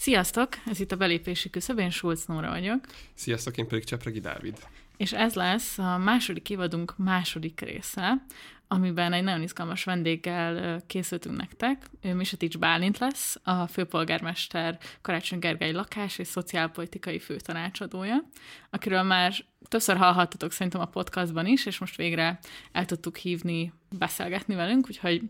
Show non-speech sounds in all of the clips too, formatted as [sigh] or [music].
Sziasztok! Ez itt a belépési küszöb, én Schulz Nóra vagyok. Sziasztok, én pedig Csepregi Dávid. És ez lesz a második évadunk második része, amiben egy nagyon izgalmas vendéggel készültünk nektek. Ő Misetics Bálint lesz, a főpolgármester Karácsony Gergely lakás és szociálpolitikai főtanácsadója, akiről már többször hallhattatok szerintem a podcastban is, és most végre el tudtuk hívni, beszélgetni velünk, úgyhogy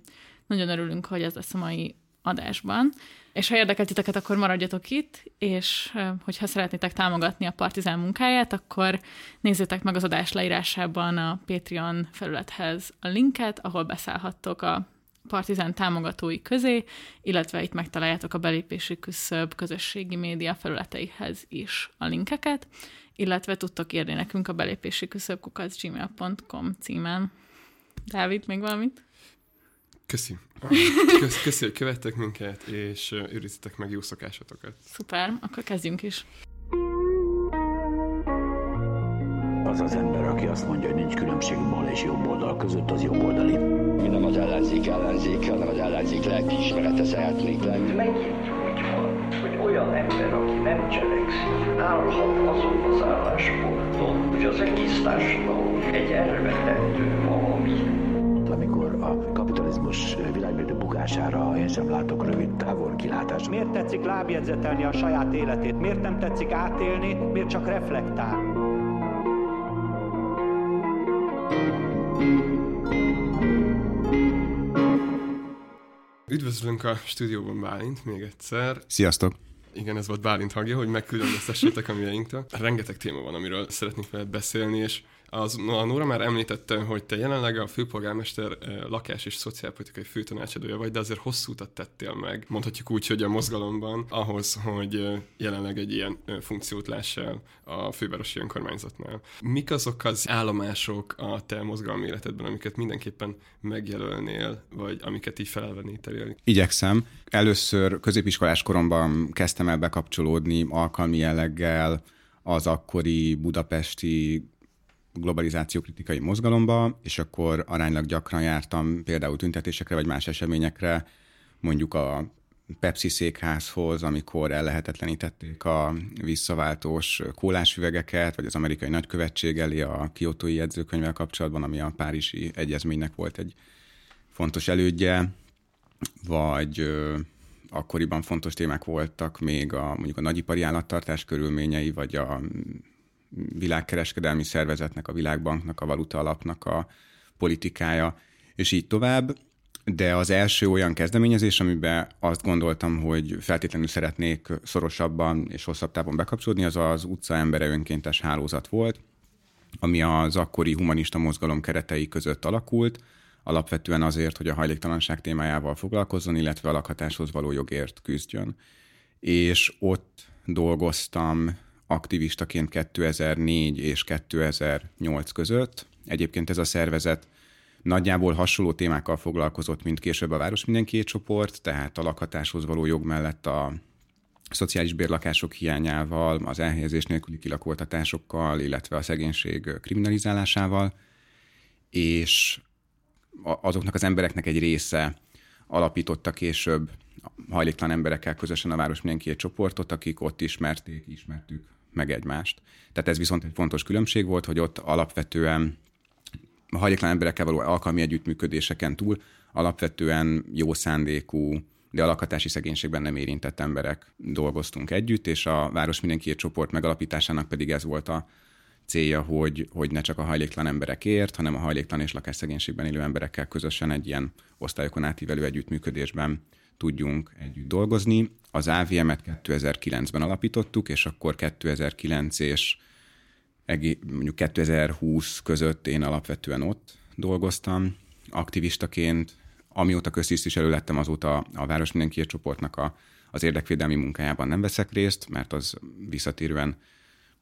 nagyon örülünk, hogy ez lesz a mai adásban. És ha érdekel titeket, akkor maradjatok itt, és hogyha szeretnétek támogatni a Partizán munkáját, akkor nézzétek meg az adás leírásában a Patreon felülethez a linket, ahol beszállhattok a Partizán támogatói közé, illetve itt megtaláljátok a belépési küszöb közösségi média felületeihez is a linkeket, illetve tudtok írni nekünk a belépési küszöb gmail.com címen. Dávid, még valamit? Köszi. Köszi, köszi, hogy követtek minket, és őrizzetek meg jó szokásotokat. Szuper, akkor kezdjünk is. Az az ember, aki azt mondja, hogy nincs különbség bal és jobb oldal között, az jobb oldali. Mi nem az ellenzék ellenzék, hanem az ellenzék lelkiismerete szeretnék lenni. Megint úgy van, hogy olyan ember, aki nem cselekszik, állhat azon az állásponton, hogy az egész társadalom egy elvetendő valami, kapitalizmus világmérdő bukására én sem látok rövid távol kilátást. Miért tetszik lábjegyzetelni a saját életét? Miért nem tetszik átélni? Miért csak reflektál? Üdvözlünk a stúdióban Bálint még egyszer. Sziasztok! Igen, ez volt Bálint hangja, hogy megkülönböztessétek a mieinktől. Rengeteg téma van, amiről szeretnénk veled beszélni, és az, a Nóra már említette, hogy te jelenleg a főpolgármester eh, lakás és szociálpolitikai főtanácsadója vagy, de azért hosszú utat tettél meg, mondhatjuk úgy, hogy a mozgalomban, ahhoz, hogy eh, jelenleg egy ilyen eh, funkciót lássál a fővárosi önkormányzatnál. Mik azok az állomások a te mozgalmi életedben, amiket mindenképpen megjelölnél, vagy amiket így felelvenél? Igyekszem. Először középiskolás koromban kezdtem el bekapcsolódni alkalmi jelleggel az akkori budapesti globalizáció kritikai mozgalomba, és akkor aránylag gyakran jártam például tüntetésekre vagy más eseményekre, mondjuk a Pepsi székházhoz, amikor ellehetetlenítették a visszaváltós kólásüvegeket, vagy az amerikai nagykövetség elé a kiotói jegyzőkönyvvel kapcsolatban, ami a Párizsi Egyezménynek volt egy fontos elődje, vagy ö, akkoriban fontos témák voltak még a, mondjuk a nagyipari állattartás körülményei, vagy a világkereskedelmi szervezetnek, a világbanknak, a valuta alapnak a politikája, és így tovább. De az első olyan kezdeményezés, amiben azt gondoltam, hogy feltétlenül szeretnék szorosabban és hosszabb távon bekapcsolódni, az az utca embere önkéntes hálózat volt, ami az akkori humanista mozgalom keretei között alakult, alapvetően azért, hogy a hajléktalanság témájával foglalkozzon, illetve a lakhatáshoz való jogért küzdjön. És ott dolgoztam aktivistaként 2004 és 2008 között. Egyébként ez a szervezet nagyjából hasonló témákkal foglalkozott, mint később a Város Mindenki csoport, tehát a lakhatáshoz való jog mellett a szociális bérlakások hiányával, az elhelyezés nélküli kilakoltatásokkal, illetve a szegénység kriminalizálásával, és azoknak az embereknek egy része alapította később hajléktalan emberekkel közösen a Város Mindenki csoportot, akik ott ismerték, ismertük meg egymást. Tehát ez viszont egy fontos különbség volt, hogy ott alapvetően a hajléktalan emberekkel való alkalmi együttműködéseken túl alapvetően jó szándékú, de a lakhatási szegénységben nem érintett emberek dolgoztunk együtt, és a Város Mindenkiért csoport megalapításának pedig ez volt a célja, hogy, hogy ne csak a hajléktalan emberekért, hanem a hajléktalan és lakásszegénységben élő emberekkel közösen egy ilyen osztályokon átívelő együttműködésben tudjunk együtt dolgozni. Az AVM-et 2009-ben alapítottuk, és akkor 2009 és mondjuk 2020 között én alapvetően ott dolgoztam aktivistaként. Amióta köztisztviselő lettem, azóta a Város Mindenkiért csoportnak a, az érdekvédelmi munkájában nem veszek részt, mert az visszatérően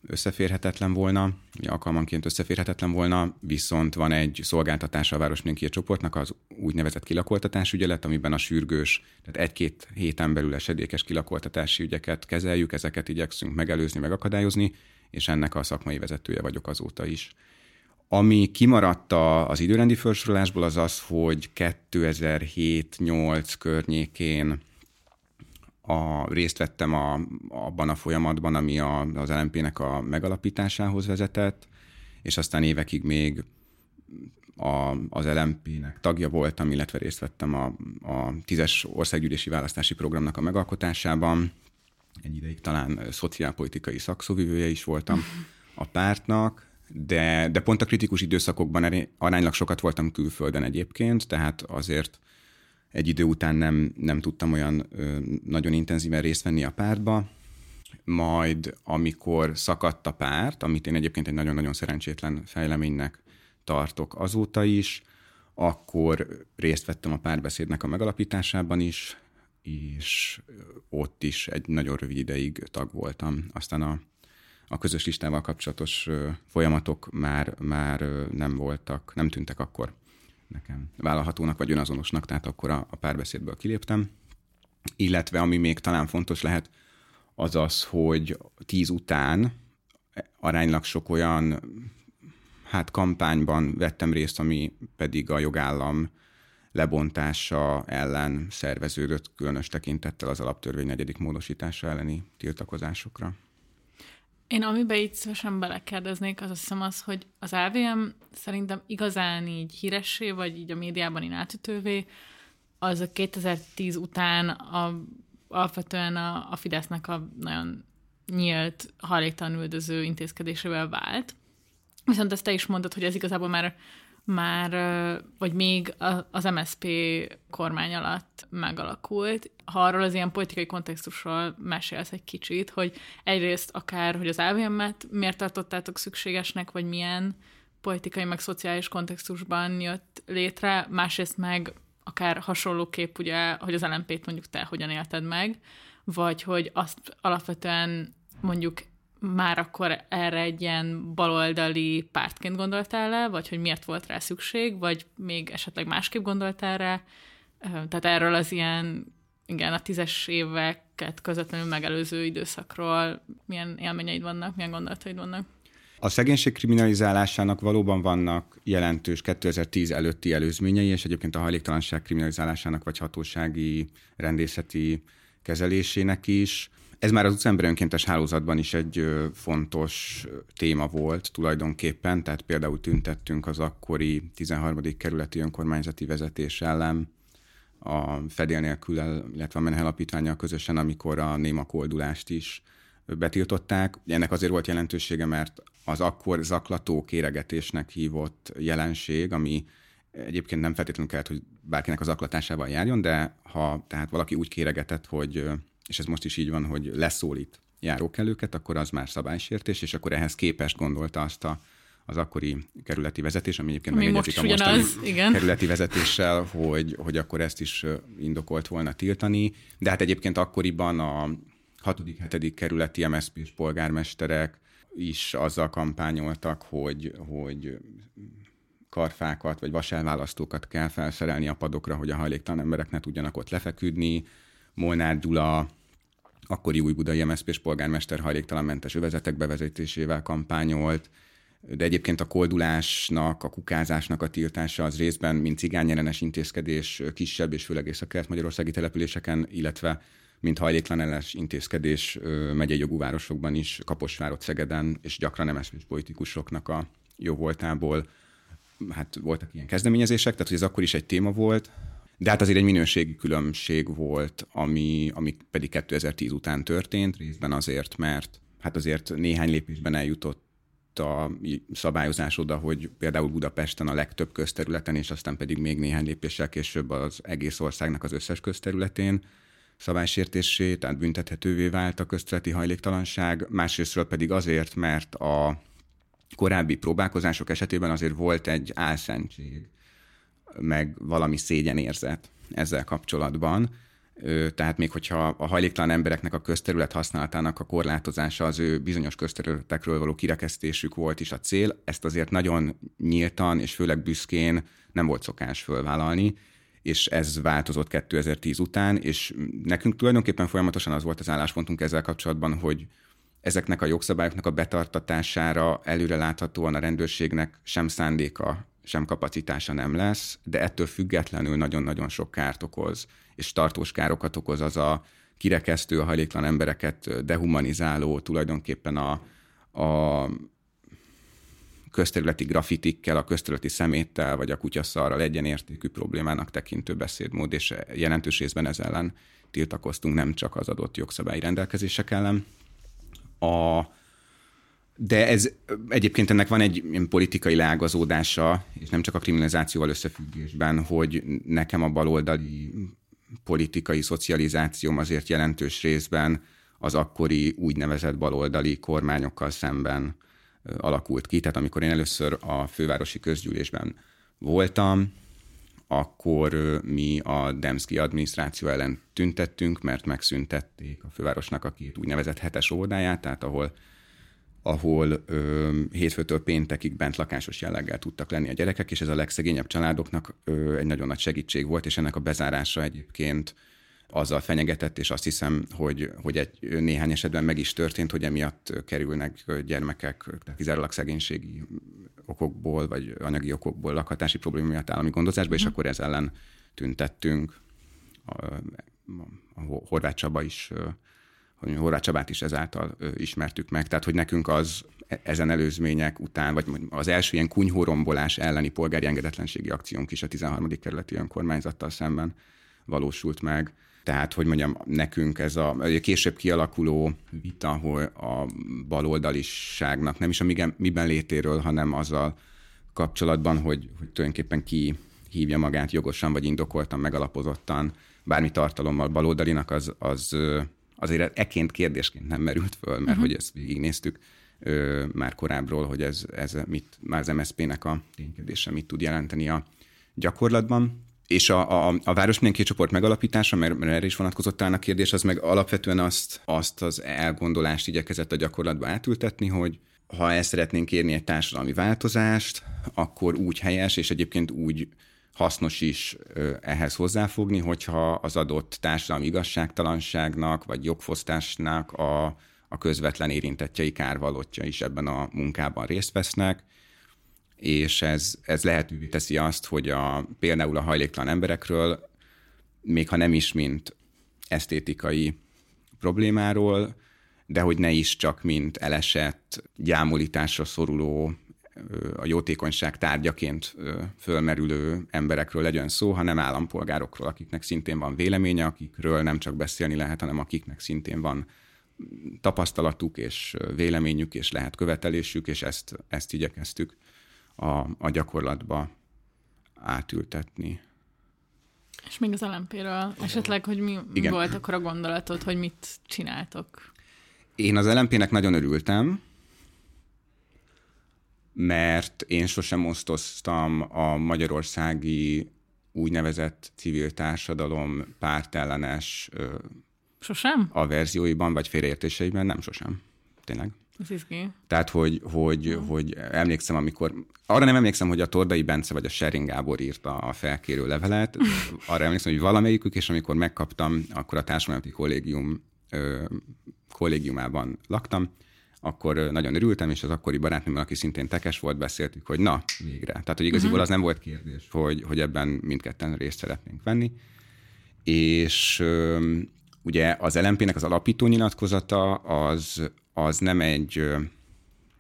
összeférhetetlen volna, alkalmanként összeférhetetlen volna, viszont van egy szolgáltatása a Város Mindenki csoportnak, az úgynevezett kilakoltatás ügyelet, amiben a sürgős, tehát egy-két héten belül esedékes kilakoltatási ügyeket kezeljük, ezeket igyekszünk megelőzni, megakadályozni, és ennek a szakmai vezetője vagyok azóta is. Ami kimaradt az időrendi felsorolásból az az, hogy 2007-8 környékén a, részt vettem a, abban a folyamatban, ami a, az LMP-nek a megalapításához vezetett, és aztán évekig még a, az LMP-nek tagja voltam, illetve részt vettem a, a tízes országgyűlési választási programnak a megalkotásában. Egy ideig talán szociálpolitikai szakszóvivője is voltam a pártnak, de, de pont a kritikus időszakokban aránylag sokat voltam külföldön egyébként, tehát azért egy idő után nem, nem tudtam olyan ö, nagyon intenzíven részt venni a pártba, majd amikor szakadt a párt, amit én egyébként egy nagyon-nagyon szerencsétlen fejleménynek tartok azóta is, akkor részt vettem a párbeszédnek a megalapításában is, és ott is egy nagyon rövid ideig tag voltam. Aztán a, a közös listával kapcsolatos folyamatok már, már nem voltak, nem tűntek akkor nekem vállalhatónak vagy önazonosnak, tehát akkor a, a párbeszédből kiléptem. Illetve ami még talán fontos lehet, az az, hogy tíz után aránylag sok olyan hát kampányban vettem részt, ami pedig a jogállam lebontása ellen szerveződött, különös tekintettel az alaptörvény negyedik módosítása elleni tiltakozásokra. Én amiben itt szívesen belekérdeznék, az azt hiszem az, hogy az AVM szerintem igazán így híressé, vagy így a médiában így átütővé, az a 2010 után a, alapvetően a, a Fidesznek a nagyon nyílt, hajléktalan üldöző intézkedésével vált. Viszont ezt te is mondod, hogy ez igazából már, már vagy még az MSP kormány alatt megalakult. Ha arról az ilyen politikai kontextusról mesélsz egy kicsit, hogy egyrészt akár, hogy az AVM-et miért tartottátok szükségesnek, vagy milyen politikai, meg szociális kontextusban jött létre, másrészt meg akár hasonló kép, ugye, hogy az LMP-t mondjuk te hogyan élted meg, vagy hogy azt alapvetően mondjuk már akkor erre egy ilyen baloldali pártként gondoltál le, vagy hogy miért volt rá szükség, vagy még esetleg másképp gondoltál rá. Tehát erről az ilyen, igen, a tízes éveket közvetlenül megelőző időszakról milyen élményeid vannak, milyen gondolataid vannak? A szegénység kriminalizálásának valóban vannak jelentős 2010 előtti előzményei, és egyébként a hajléktalanság kriminalizálásának vagy hatósági rendészeti kezelésének is. Ez már az utcember önkéntes hálózatban is egy fontos téma volt tulajdonképpen, tehát például tüntettünk az akkori 13. kerületi önkormányzati vezetés ellen, a fedél nélkül, illetve a Menhel Alapítványjal közösen, amikor a néma koldulást is betiltották. Ennek azért volt jelentősége, mert az akkor zaklató kéregetésnek hívott jelenség, ami egyébként nem feltétlenül kellett, hogy bárkinek az aklatásával járjon, de ha tehát valaki úgy kéregetett, hogy és ez most is így van, hogy leszólít járókelőket, akkor az már szabálysértés, és akkor ehhez képest gondolta azt a, az akkori kerületi vezetés, ami egyébként ami megegyezik a mostani igen. kerületi vezetéssel, hogy, hogy akkor ezt is indokolt volna tiltani. De hát egyébként akkoriban a 6.-7. kerületi MSZP s polgármesterek is azzal kampányoltak, hogy, hogy karfákat vagy vaselválasztókat kell felszerelni a padokra, hogy a hajléktalan emberek ne tudjanak ott lefeküdni. Molnár Gyula akkori új budai MSZP-s polgármester hajléktalanmentes övezetek bevezetésével kampányolt, de egyébként a koldulásnak, a kukázásnak a tiltása az részben, mint cigányellenes intézkedés kisebb és főleg észak-kelet-magyarországi településeken, illetve mint hajléktalan ellenes intézkedés megyei jogú városokban is, Kaposvárot, Szegeden, és gyakran MSZP politikusoknak a jó voltából hát voltak ilyen kezdeményezések, tehát hogy ez akkor is egy téma volt, de hát azért egy minőségi különbség volt, ami, ami pedig 2010 után történt, részben azért, mert hát azért néhány lépésben eljutott a szabályozás oda, hogy például Budapesten a legtöbb közterületen, és aztán pedig még néhány lépéssel később az egész országnak az összes közterületén szabálysértésé, tehát büntethetővé vált a közterületi hajléktalanság, másrésztről pedig azért, mert a korábbi próbálkozások esetében azért volt egy álszentség meg valami szégyenérzet ezzel kapcsolatban. Tehát még hogyha a hajléktalan embereknek a közterület használatának a korlátozása az ő bizonyos közterületekről való kirekesztésük volt is a cél, ezt azért nagyon nyíltan és főleg büszkén nem volt szokás fölvállalni, és ez változott 2010 után, és nekünk tulajdonképpen folyamatosan az volt az álláspontunk ezzel kapcsolatban, hogy ezeknek a jogszabályoknak a betartatására előreláthatóan a rendőrségnek sem szándéka sem kapacitása nem lesz, de ettől függetlenül nagyon-nagyon sok kárt okoz, és tartós károkat okoz az a kirekesztő, a hajléktalan embereket dehumanizáló, tulajdonképpen a, a közterületi grafitikkel, a közterületi szeméttel, vagy a kutyaszarral egyenértékű problémának tekintő beszédmód, és jelentős részben ez ellen tiltakoztunk, nem csak az adott jogszabályi rendelkezések ellen. A, de ez egyébként ennek van egy politikai leágazódása, és nem csak a kriminalizációval összefüggésben, hogy nekem a baloldali politikai szocializációm azért jelentős részben az akkori úgynevezett baloldali kormányokkal szemben alakult ki. Tehát amikor én először a fővárosi közgyűlésben voltam, akkor mi a Demszki adminisztráció ellen tüntettünk, mert megszüntették a fővárosnak a két úgynevezett hetes óvodáját, tehát ahol ahol ö, hétfőtől péntekig bent lakásos jelleggel tudtak lenni a gyerekek, és ez a legszegényebb családoknak ö, egy nagyon nagy segítség volt, és ennek a bezárása egyébként azzal fenyegetett, és azt hiszem, hogy, hogy egy néhány esetben meg is történt, hogy emiatt kerülnek gyermekek kizárólag szegénységi okokból, vagy anyagi okokból lakhatási probléma miatt állami gondozásba, és mhm. akkor ez ellen tüntettünk. A, a Horváth Csaba is hogy Horváth Csabát is ezáltal ismertük meg. Tehát, hogy nekünk az e, ezen előzmények után, vagy az első ilyen kunyhórombolás elleni polgári engedetlenségi akciónk is a 13. kerületi önkormányzattal szemben valósult meg. Tehát, hogy mondjam, nekünk ez a, a később kialakuló vita, hogy a baloldaliságnak nem is a miben létéről, hanem azzal kapcsolatban, hogy, hogy tulajdonképpen ki hívja magát jogosan vagy indokoltan, megalapozottan, bármi tartalommal baloldalinak, az, az azért eként kérdésként nem merült föl, mert uh-huh. hogy ezt végignéztük ö, már korábbról, hogy ez, ez mit, már az MSZP-nek a ténykedése mit tud jelenteni a gyakorlatban. És a, a, a város mindenki csoport megalapítása, mert, mert erre is vonatkozott talán a kérdés, az meg alapvetően azt, azt az elgondolást igyekezett a gyakorlatba átültetni, hogy ha el szeretnénk érni egy társadalmi változást, akkor úgy helyes, és egyébként úgy hasznos is ehhez hozzáfogni, hogyha az adott társadalmi igazságtalanságnak vagy jogfosztásnak a, a közvetlen érintettjei, kárvalótja is ebben a munkában részt vesznek, és ez, ez lehetővé teszi azt, hogy a, például a hajléktalan emberekről, még ha nem is mint esztétikai problémáról, de hogy ne is csak mint elesett, gyámolításra szoruló a jótékonyság tárgyaként fölmerülő emberekről legyen szó, hanem állampolgárokról, akiknek szintén van véleménye, akikről nem csak beszélni lehet, hanem akiknek szintén van tapasztalatuk és véleményük, és lehet követelésük, és ezt, ezt igyekeztük a, a gyakorlatba átültetni. És még az LMP-ről esetleg, hogy mi Igen. volt akkor a gondolatod, hogy mit csináltok? Én az LMP-nek nagyon örültem, mert én sosem osztoztam a magyarországi úgynevezett civil társadalom pártellenes sosem? a verzióiban, vagy félreértéseiben, nem sosem. Tényleg. Tehát, hogy, hogy, hmm. hogy emlékszem, amikor, arra nem emlékszem, hogy a Tordai Bence vagy a Sering Gábor írta a felkérő levelet, [laughs] arra emlékszem, hogy valamelyikük, és amikor megkaptam, akkor a társadalmi kollégium ö, kollégiumában laktam, akkor nagyon örültem, és az akkori barátnőmmel, aki szintén tekes volt, beszéltük, hogy na, végre. Tehát, hogy igaziból uh-huh. az nem volt kérdés, hogy, hogy ebben mindketten részt szeretnénk venni. És ugye az LMP-nek az alapító nyilatkozata az, az nem egy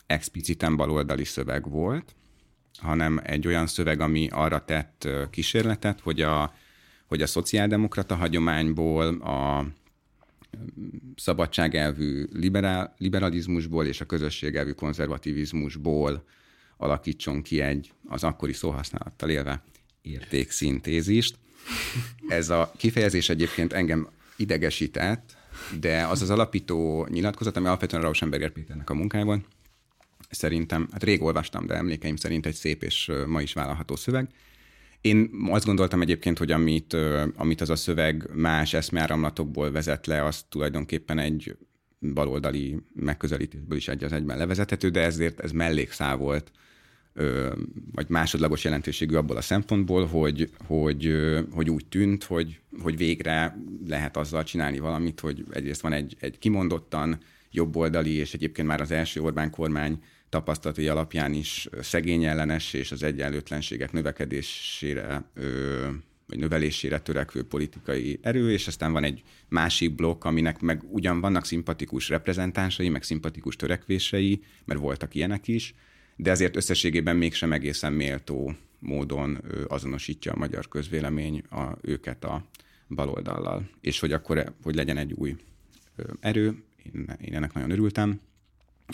expliciten baloldali szöveg volt, hanem egy olyan szöveg, ami arra tett kísérletet, hogy a, hogy a szociáldemokrata hagyományból, a szabadságelvű liberál, liberalizmusból és a közösségelvű konzervativizmusból alakítson ki egy, az akkori szóhasználattal élve, értékszintézist. Ez a kifejezés egyébként engem idegesített, de az az alapító nyilatkozat, ami alapvetően Rauschenberger Péternek a munkájában, szerintem, hát rég olvastam, de emlékeim szerint egy szép és ma is vállalható szöveg, én azt gondoltam egyébként, hogy amit, amit az a szöveg más eszmeáramlatokból vezet le, az tulajdonképpen egy baloldali megközelítésből is egy az egyben levezethető, de ezért ez mellékszál volt, vagy másodlagos jelentőségű abból a szempontból, hogy, hogy, hogy úgy tűnt, hogy, hogy végre lehet azzal csinálni valamit, hogy egyrészt van egy, egy kimondottan jobboldali, és egyébként már az első Orbán kormány tapasztalatai alapján is szegény ellenes és az egyenlőtlenségek növekedésére ö, vagy növelésére törekvő politikai erő, és aztán van egy másik blokk, aminek meg ugyan vannak szimpatikus reprezentánsai, meg szimpatikus törekvései, mert voltak ilyenek is, de azért összességében mégsem egészen méltó módon azonosítja a magyar közvélemény a, őket a baloldallal. És hogy akkor hogy legyen egy új erő, én, én ennek nagyon örültem.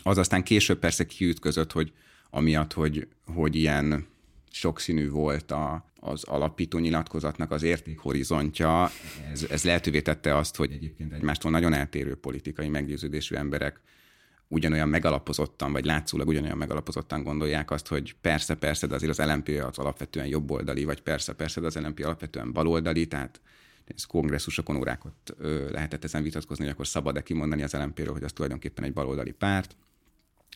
Az aztán később persze kiütközött, hogy amiatt, hogy, hogy ilyen sokszínű volt a, az alapító nyilatkozatnak az értékhorizontja, ez, ez lehetővé tette azt, hogy egyébként egymástól nagyon eltérő politikai meggyőződésű emberek ugyanolyan megalapozottan, vagy látszólag ugyanolyan megalapozottan gondolják azt, hogy persze, persze, de azért az LNP az alapvetően jobboldali, vagy persze, persze, de az LNP alapvetően baloldali, tehát kongresszusokon órákat lehetett ezen vitatkozni, hogy akkor szabad-e kimondani az LNP-ről, hogy az tulajdonképpen egy baloldali párt.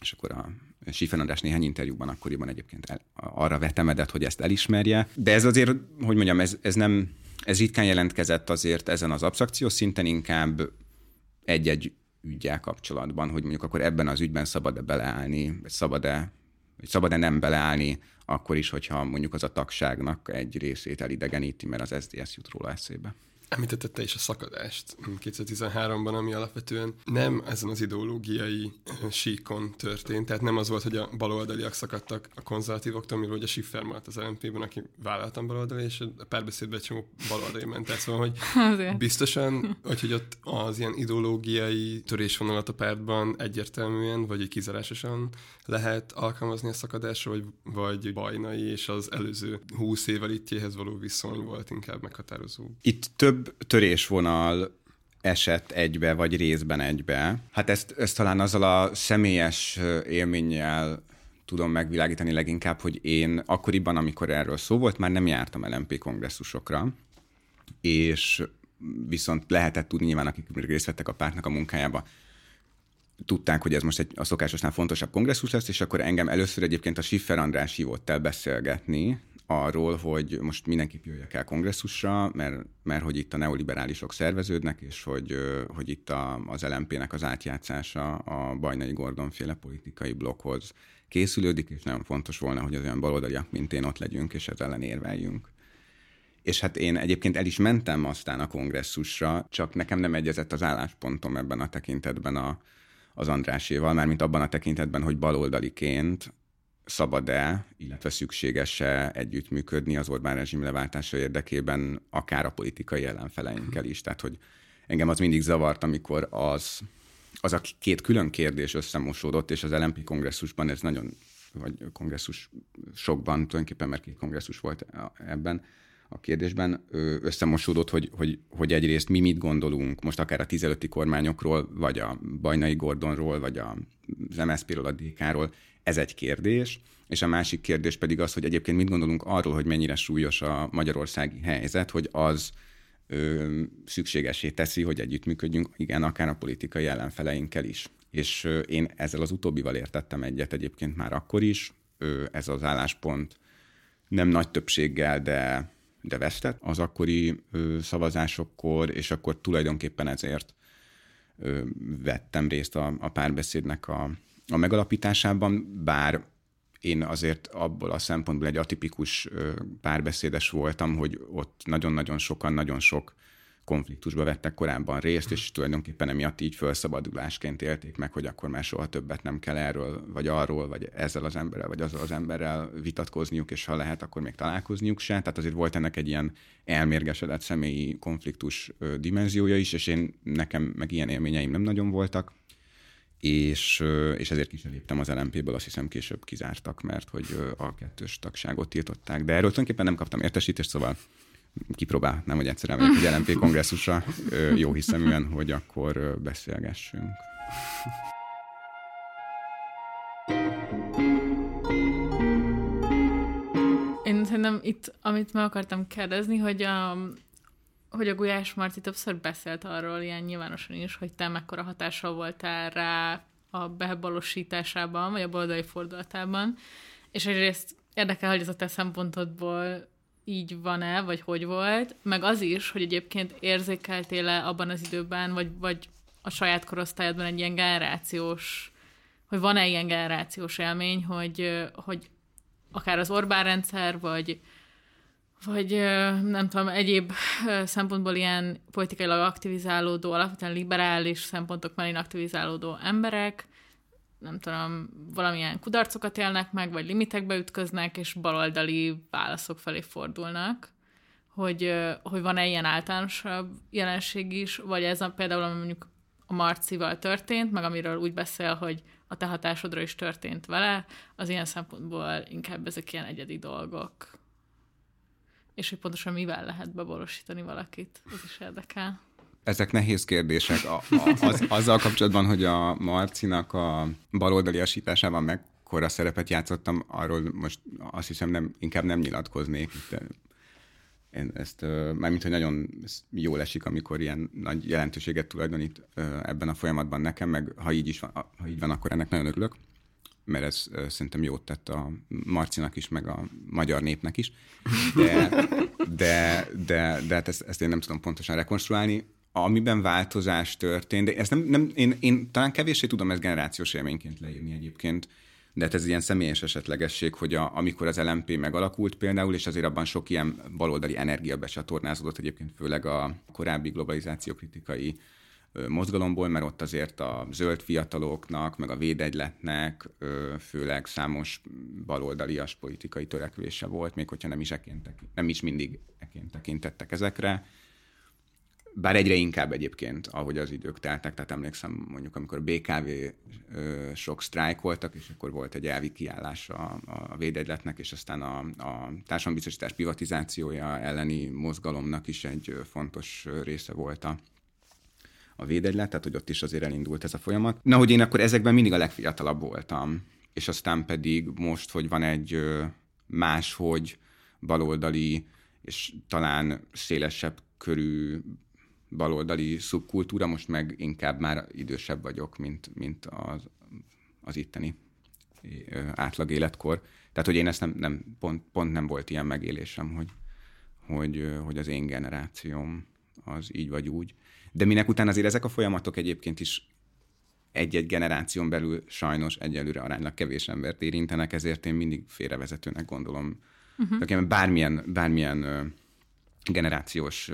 És akkor a Sifen András néhány interjúban akkoriban egyébként el, arra vetemedett, hogy ezt elismerje. De ez azért, hogy mondjam, ez, ez nem, ez ritkán jelentkezett azért ezen az abszakció szinten, inkább egy-egy ügyel kapcsolatban, hogy mondjuk akkor ebben az ügyben szabad-e beleállni, vagy szabad-e, vagy szabad-e nem beleállni, akkor is, hogyha mondjuk az a tagságnak egy részét elidegeníti, mert az SZDSZ jut róla eszébe. Említetted te is a szakadást 2013-ban, ami alapvetően nem ezen az ideológiai síkon történt, tehát nem az volt, hogy a baloldaliak szakadtak a konzervatívoktól, mivel ugye Schiffer maradt az LNP-ben, aki vállaltam baloldali, és a párbeszédben egy csomó baloldali ment. Tehát szóval, hogy [laughs] biztosan, hogy, hogy ott az ilyen ideológiai törésvonalat a pártban egyértelműen, vagy egy kizárásosan lehet alkalmazni a szakadásra, vagy, vagy bajnai, és az előző húsz év elitjéhez való viszony volt inkább meghatározó. Itt több törésvonal esett egybe, vagy részben egybe. Hát ezt, ezt talán azzal a személyes élménnyel tudom megvilágítani leginkább, hogy én akkoriban, amikor erről szó volt, már nem jártam LMP kongresszusokra, és viszont lehetett tudni nyilván, akik részt vettek a pártnak a munkájába, tudták, hogy ez most egy a szokásosnál fontosabb kongresszus lesz, és akkor engem először egyébként a Schiffer András hívott el beszélgetni, arról, hogy most mindenki jöjjek el kongresszusra, mert, mert hogy itt a neoliberálisok szerveződnek, és hogy, hogy itt a, az LMP-nek az átjátszása a Bajnai Gordon féle politikai blokkhoz készülődik, és nagyon fontos volna, hogy az olyan baloldaliak, mint én ott legyünk, és ezzel ellen érveljünk. És hát én egyébként el is mentem aztán a kongresszusra, csak nekem nem egyezett az álláspontom ebben a tekintetben a, az Andráséval, mármint abban a tekintetben, hogy baloldaliként szabad-e, illetve szükséges-e együttműködni az Orbán rezsim leváltása érdekében, akár a politikai ellenfeleinkkel is. Tehát, hogy engem az mindig zavart, amikor az, az a két külön kérdés összemosódott, és az LMP kongresszusban ez nagyon, vagy kongresszus sokban, tulajdonképpen mert két kongresszus volt ebben, a kérdésben összemosódott, hogy, hogy, hogy egyrészt mi mit gondolunk, most akár a 15 kormányokról, vagy a Bajnai Gordonról, vagy az MSZP-ről, a DK-ról, ez egy kérdés, és a másik kérdés pedig az, hogy egyébként mit gondolunk arról, hogy mennyire súlyos a magyarországi helyzet, hogy az ö, szükségesé teszi, hogy együttműködjünk, igen, akár a politikai ellenfeleinkkel is. És ö, én ezzel az utóbbival értettem egyet egyébként már akkor is. Ö, ez az álláspont nem nagy többséggel, de, de vesztett az akkori ö, szavazásokkor, és akkor tulajdonképpen ezért ö, vettem részt a, a párbeszédnek a, a megalapításában, bár én azért abból a szempontból egy atipikus párbeszédes voltam, hogy ott nagyon-nagyon sokan, nagyon sok konfliktusba vettek korábban részt, és tulajdonképpen emiatt így felszabadulásként élték meg, hogy akkor már soha többet nem kell erről, vagy arról, vagy ezzel az emberrel, vagy azzal az emberrel vitatkozniuk, és ha lehet, akkor még találkozniuk se. Tehát azért volt ennek egy ilyen elmérgesedett személyi konfliktus dimenziója is, és én nekem meg ilyen élményeim nem nagyon voltak és, és ezért ki léptem az LMP-ből, azt hiszem később kizártak, mert hogy a kettős tagságot tiltották. De erről tulajdonképpen nem kaptam értesítést, szóval kipróbálnám, hogy egyszer elmegyek egy LMP kongresszusra jó hiszeműen, hogy akkor beszélgessünk. Én szerintem itt, amit meg akartam kérdezni, hogy a, hogy a Gulyás Marti többször beszélt arról ilyen nyilvánosan is, hogy te mekkora hatással voltál rá a bebalosításában, vagy a boldai fordulatában, és egyrészt érdekel, hogy ez a te szempontodból így van-e, vagy hogy volt, meg az is, hogy egyébként érzékeltél-e abban az időben, vagy, vagy a saját korosztályodban egy ilyen generációs, hogy van-e ilyen generációs élmény, hogy, hogy akár az Orbán rendszer, vagy vagy nem tudom, egyéb szempontból ilyen politikailag aktivizálódó, alapvetően liberális szempontok mellén aktivizálódó emberek, nem tudom, valamilyen kudarcokat élnek meg, vagy limitekbe ütköznek, és baloldali válaszok felé fordulnak, hogy, hogy van-e ilyen általánosabb jelenség is, vagy ez a, például, ami mondjuk a Marcival történt, meg amiről úgy beszél, hogy a te hatásodra is történt vele, az ilyen szempontból inkább ezek ilyen egyedi dolgok. És hogy pontosan mivel lehet beborosítani valakit, ez is érdekel. Ezek nehéz kérdések. A, a, az, azzal kapcsolatban, hogy a Marcinak a baloldali asításában mekkora szerepet játszottam, arról most azt hiszem nem, inkább nem nyilatkoznék. Itt én ezt, mármint, hogy nagyon jól esik, amikor ilyen nagy jelentőséget tulajdonít ebben a folyamatban nekem, meg ha így, is van, ha így van, akkor ennek nagyon örülök, mert ez szerintem jót tett a Marcinak is, meg a magyar népnek is. De, de, de, de hát ezt, ezt én nem tudom pontosan rekonstruálni. Amiben változás történt, de ezt nem, nem én, én talán kevéssé tudom ezt generációs élményként leírni egyébként, de hát ez ilyen személyes esetlegesség, hogy a, amikor az LMP megalakult például, és azért abban sok ilyen baloldali energia becsatornázódott egyébként, főleg a korábbi globalizáció kritikai mozgalomból, mert ott azért a zöld fiataloknak, meg a védegyletnek főleg számos baloldalias politikai törekvése volt, még hogyha nem is, eként, nem is mindig eként tekintettek ezekre bár egyre inkább egyébként, ahogy az idők teltek, tehát emlékszem mondjuk, amikor BKV ö, sok sztrájk voltak, és akkor volt egy elvi kiállás a, a védegyletnek, és aztán a, a társadalombiztosítás privatizációja elleni mozgalomnak is egy fontos része volt a, a védegylet, tehát hogy ott is azért elindult ez a folyamat. Na, hogy én akkor ezekben mindig a legfiatalabb voltam, és aztán pedig most, hogy van egy máshogy baloldali, és talán szélesebb körű baloldali szubkultúra, most meg inkább már idősebb vagyok, mint, mint az, az itteni átlag életkor. Tehát, hogy én ezt nem, nem pont, pont nem volt ilyen megélésem, hogy, hogy, hogy az én generációm az így vagy úgy. De minek után azért ezek a folyamatok egyébként is egy-egy generáción belül sajnos egyelőre aránylag kevés embert érintenek, ezért én mindig félrevezetőnek gondolom. Uh-huh. Bármilyen, bármilyen generációs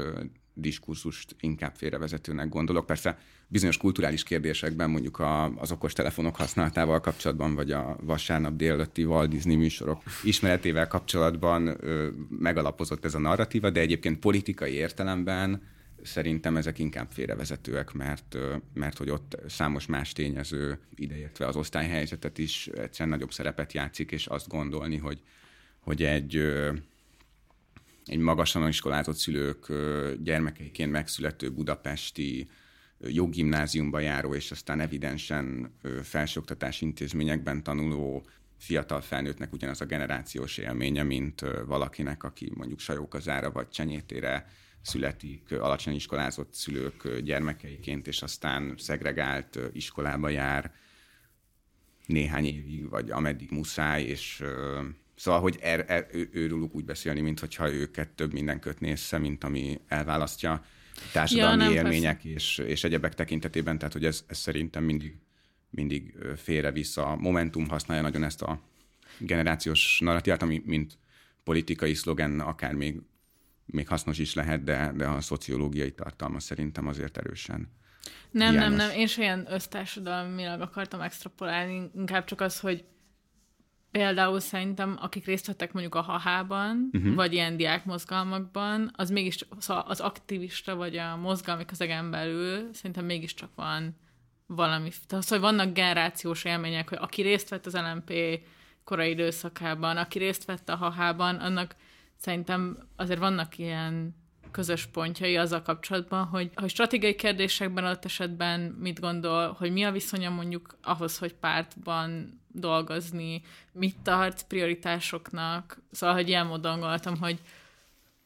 diskurzust inkább félrevezetőnek gondolok. Persze bizonyos kulturális kérdésekben, mondjuk a, az okostelefonok használatával kapcsolatban, vagy a vasárnap délelőtti Walt Disney műsorok ismeretével kapcsolatban ö, megalapozott ez a narratíva, de egyébként politikai értelemben szerintem ezek inkább félrevezetőek, mert, mert hogy ott számos más tényező, ideértve az osztályhelyzetet is egyszerűen nagyobb szerepet játszik, és azt gondolni, hogy, hogy egy egy magasan iskolázott szülők gyermekeiként megszülető budapesti joggimnáziumba járó, és aztán evidensen felsőoktatási intézményekben tanuló fiatal felnőttnek ugyanaz a generációs élménye, mint valakinek, aki mondjuk Sajókazára vagy Csenyétére születik alacsony iskolázott szülők gyermekeiként, és aztán szegregált iskolába jár néhány évig, vagy ameddig muszáj, és Szóval, hogy er, er, ő, őrülük úgy beszélni, mintha őket több minden kötné össze, mint ami elválasztja társadalmi ja, élmények és, és egyebek tekintetében, tehát hogy ez, ez szerintem mindig, mindig félrevisz. A Momentum használja nagyon ezt a generációs narratívát, ami mint politikai szlogen akár még, még hasznos is lehet, de, de a szociológiai tartalma szerintem azért erősen nem, hiányos. nem, nem, én sem ilyen össztársadalmilag akartam extrapolálni, inkább csak az, hogy például szerintem, akik részt vettek mondjuk a hahában, uh-huh. vagy ilyen diákmozgalmakban, az mégis szóval az aktivista, vagy a mozgalmi közegen belül szerintem mégiscsak van valami, tehát szóval vannak generációs élmények, hogy aki részt vett az LMP korai időszakában, aki részt vett a hahában, annak szerintem azért vannak ilyen közös pontjai azzal kapcsolatban, hogy, hogy stratégiai kérdésekben adott esetben mit gondol, hogy mi a viszonya mondjuk ahhoz, hogy pártban dolgozni, mit tart prioritásoknak. Szóval, hogy ilyen módon gondoltam, hogy,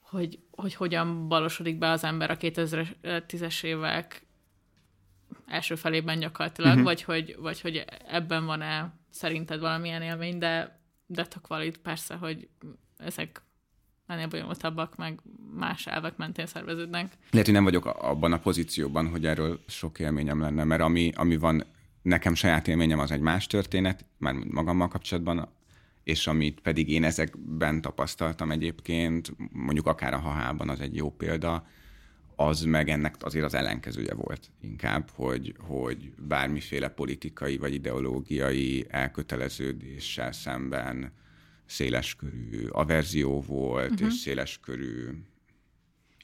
hogy, hogy hogyan balosodik be az ember a 2010-es évek első felében gyakorlatilag, uh-huh. vagy, hogy, vagy hogy ebben van-e szerinted valamilyen élmény, de, de tök valid persze, hogy ezek ennél bonyolultabbak, meg más elvek mentén szerveződnek. Lehet, hogy nem vagyok abban a pozícióban, hogy erről sok élményem lenne, mert ami, ami van nekem saját élményem az egy más történet, már magammal kapcsolatban, és amit pedig én ezekben tapasztaltam egyébként, mondjuk akár a hahában az egy jó példa, az meg ennek azért az ellenkezője volt inkább, hogy, hogy bármiféle politikai vagy ideológiai elköteleződéssel szemben széleskörű averzió volt, uh-huh. és széleskörű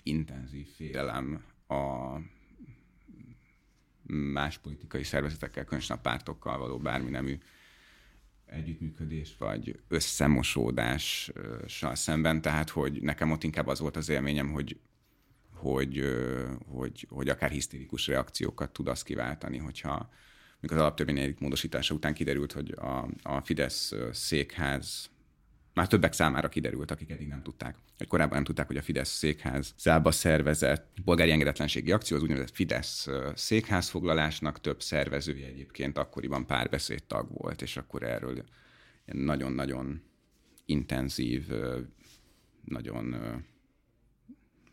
intenzív félelem a más politikai szervezetekkel, különösen a pártokkal való bármi nemű együttműködés vagy összemosódással szemben, tehát hogy nekem ott inkább az volt az élményem, hogy hogy, hogy, hogy akár hisztérikus reakciókat tud az kiváltani, hogyha mikor az alaptörvény módosítása után kiderült, hogy a, a Fidesz székház már többek számára kiderült, akik eddig nem tudták, hogy korábban nem tudták, hogy a Fidesz székház zába szervezett polgári engedetlenségi akció, az úgynevezett Fidesz székházfoglalásnak több szervezője egyébként akkoriban párbeszéd tag volt, és akkor erről nagyon-nagyon intenzív, nagyon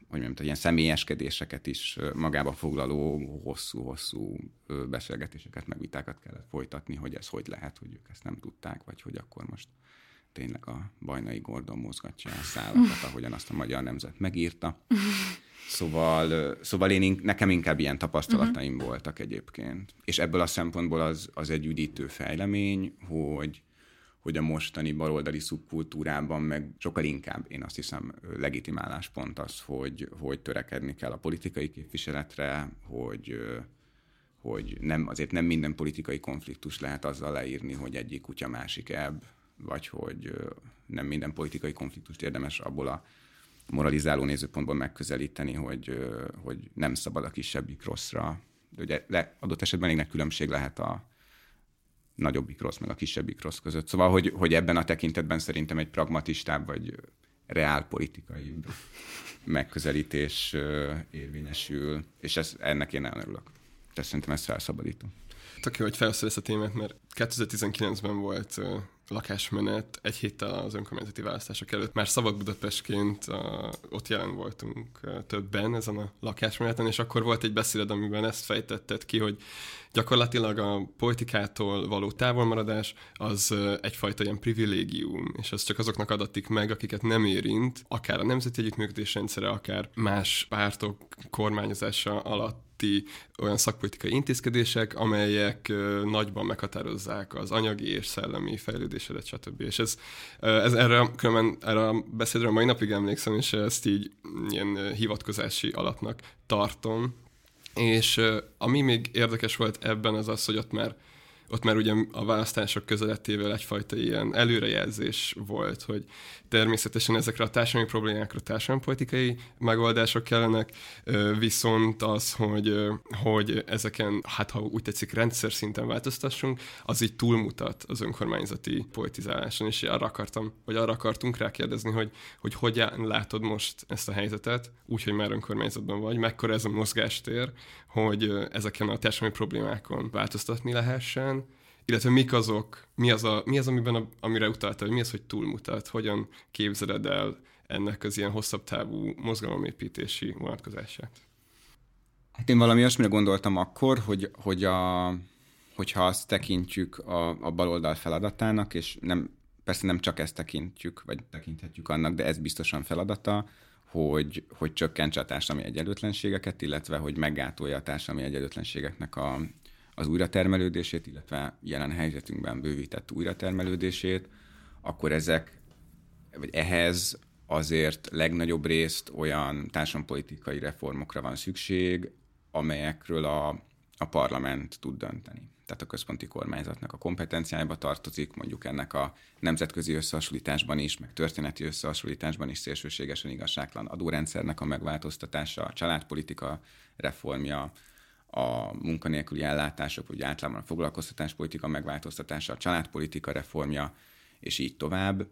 hogy mondjam, ilyen személyeskedéseket is magába foglaló hosszú-hosszú beszélgetéseket, meg vitákat kellett folytatni, hogy ez hogy lehet, hogy ők ezt nem tudták, vagy hogy akkor most tényleg a Bajnai Gordon mozgatja a szálakat, ahogyan azt a magyar nemzet megírta. Szóval, szóval én, nekem inkább ilyen tapasztalataim uh-huh. voltak egyébként. És ebből a szempontból az, az egy üdítő fejlemény, hogy, hogy a mostani baloldali szubkultúrában meg sokkal inkább, én azt hiszem, legitimálás pont az, hogy, hogy törekedni kell a politikai képviseletre, hogy, hogy nem, azért nem minden politikai konfliktus lehet azzal leírni, hogy egyik kutya másik ebb, vagy hogy nem minden politikai konfliktust érdemes abból a moralizáló nézőpontból megközelíteni, hogy, hogy nem szabad a kisebbik rosszra. De ugye le, adott esetben elég különbség lehet a nagyobbik rossz, meg a kisebbik rossz között. Szóval, hogy, hogy ebben a tekintetben szerintem egy pragmatistább, vagy reálpolitikai megközelítés érvényesül, és ez, ennek én nagyon örülök. Tehát szerintem ez felszabadító. Tök jó, hogy felhoztad a témát, mert 2019-ben volt lakásmenet egy héttel az önkormányzati választások előtt. Már Szabad Budapestként uh, ott jelen voltunk többen ezen a lakásmeneten, és akkor volt egy beszéd, amiben ezt fejtetted ki, hogy gyakorlatilag a politikától való távolmaradás az egyfajta ilyen privilégium, és ez csak azoknak adatik meg, akiket nem érint, akár a nemzeti együttműködés rendszere, akár más pártok kormányozása alatt közötti olyan szakpolitikai intézkedések, amelyek nagyban meghatározzák az anyagi és szellemi fejlődésedet, stb. És ez, ez erre, különben erre a beszédre mai napig emlékszem, és ezt így ilyen hivatkozási alapnak tartom. És ami még érdekes volt ebben az az, hogy ott már ott már ugye a választások közelettével egyfajta ilyen előrejelzés volt, hogy természetesen ezekre a társadalmi problémákra társadalompolitikai megoldások kellenek, viszont az, hogy, hogy ezeken, hát ha úgy tetszik, rendszer szinten változtassunk, az így túlmutat az önkormányzati politizáláson, és arra akartam, vagy arra akartunk rákérdezni, hogy, hogy hogyan látod most ezt a helyzetet, úgyhogy már önkormányzatban vagy, mekkora ez a mozgástér, hogy ezeken a társadalmi problémákon változtatni lehessen, illetve mik azok, mi az, a, mi az amiben, a, amire utaltál, hogy mi az, hogy túlmutat, hogyan képzeled el ennek az ilyen hosszabb távú mozgalomépítési vonatkozását? Hát én valami olyasmire gondoltam akkor, hogy, hogy a, hogyha azt tekintjük a, a baloldal feladatának, és nem, persze nem csak ezt tekintjük, vagy tekinthetjük annak, de ez biztosan feladata, hogy, hogy csökkentse a társadalmi egyenlőtlenségeket, illetve hogy meggátolja a társadalmi egyenlőtlenségeknek a, az újratermelődését, illetve jelen helyzetünkben bővített újratermelődését, akkor ezek, vagy ehhez azért legnagyobb részt olyan társadalompolitikai reformokra van szükség, amelyekről a, a parlament tud dönteni. Tehát a központi kormányzatnak a kompetenciájába tartozik, mondjuk ennek a nemzetközi összehasonlításban is, meg történeti összehasonlításban is szélsőségesen igazságtalan adórendszernek a megváltoztatása, a családpolitika reformja, a munkanélküli ellátások, vagy általában a foglalkoztatáspolitika megváltoztatása, a családpolitika reformja, és így tovább.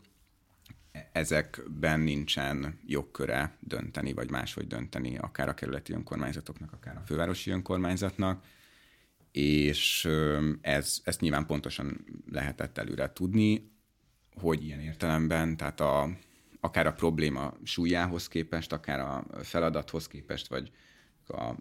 Ezekben nincsen jogköre dönteni, vagy máshogy dönteni, akár a kerületi önkormányzatoknak, akár a fővárosi önkormányzatnak, és ez, ezt nyilván pontosan lehetett előre tudni, hogy ilyen értelemben, tehát a, akár a probléma súlyához képest, akár a feladathoz képest, vagy a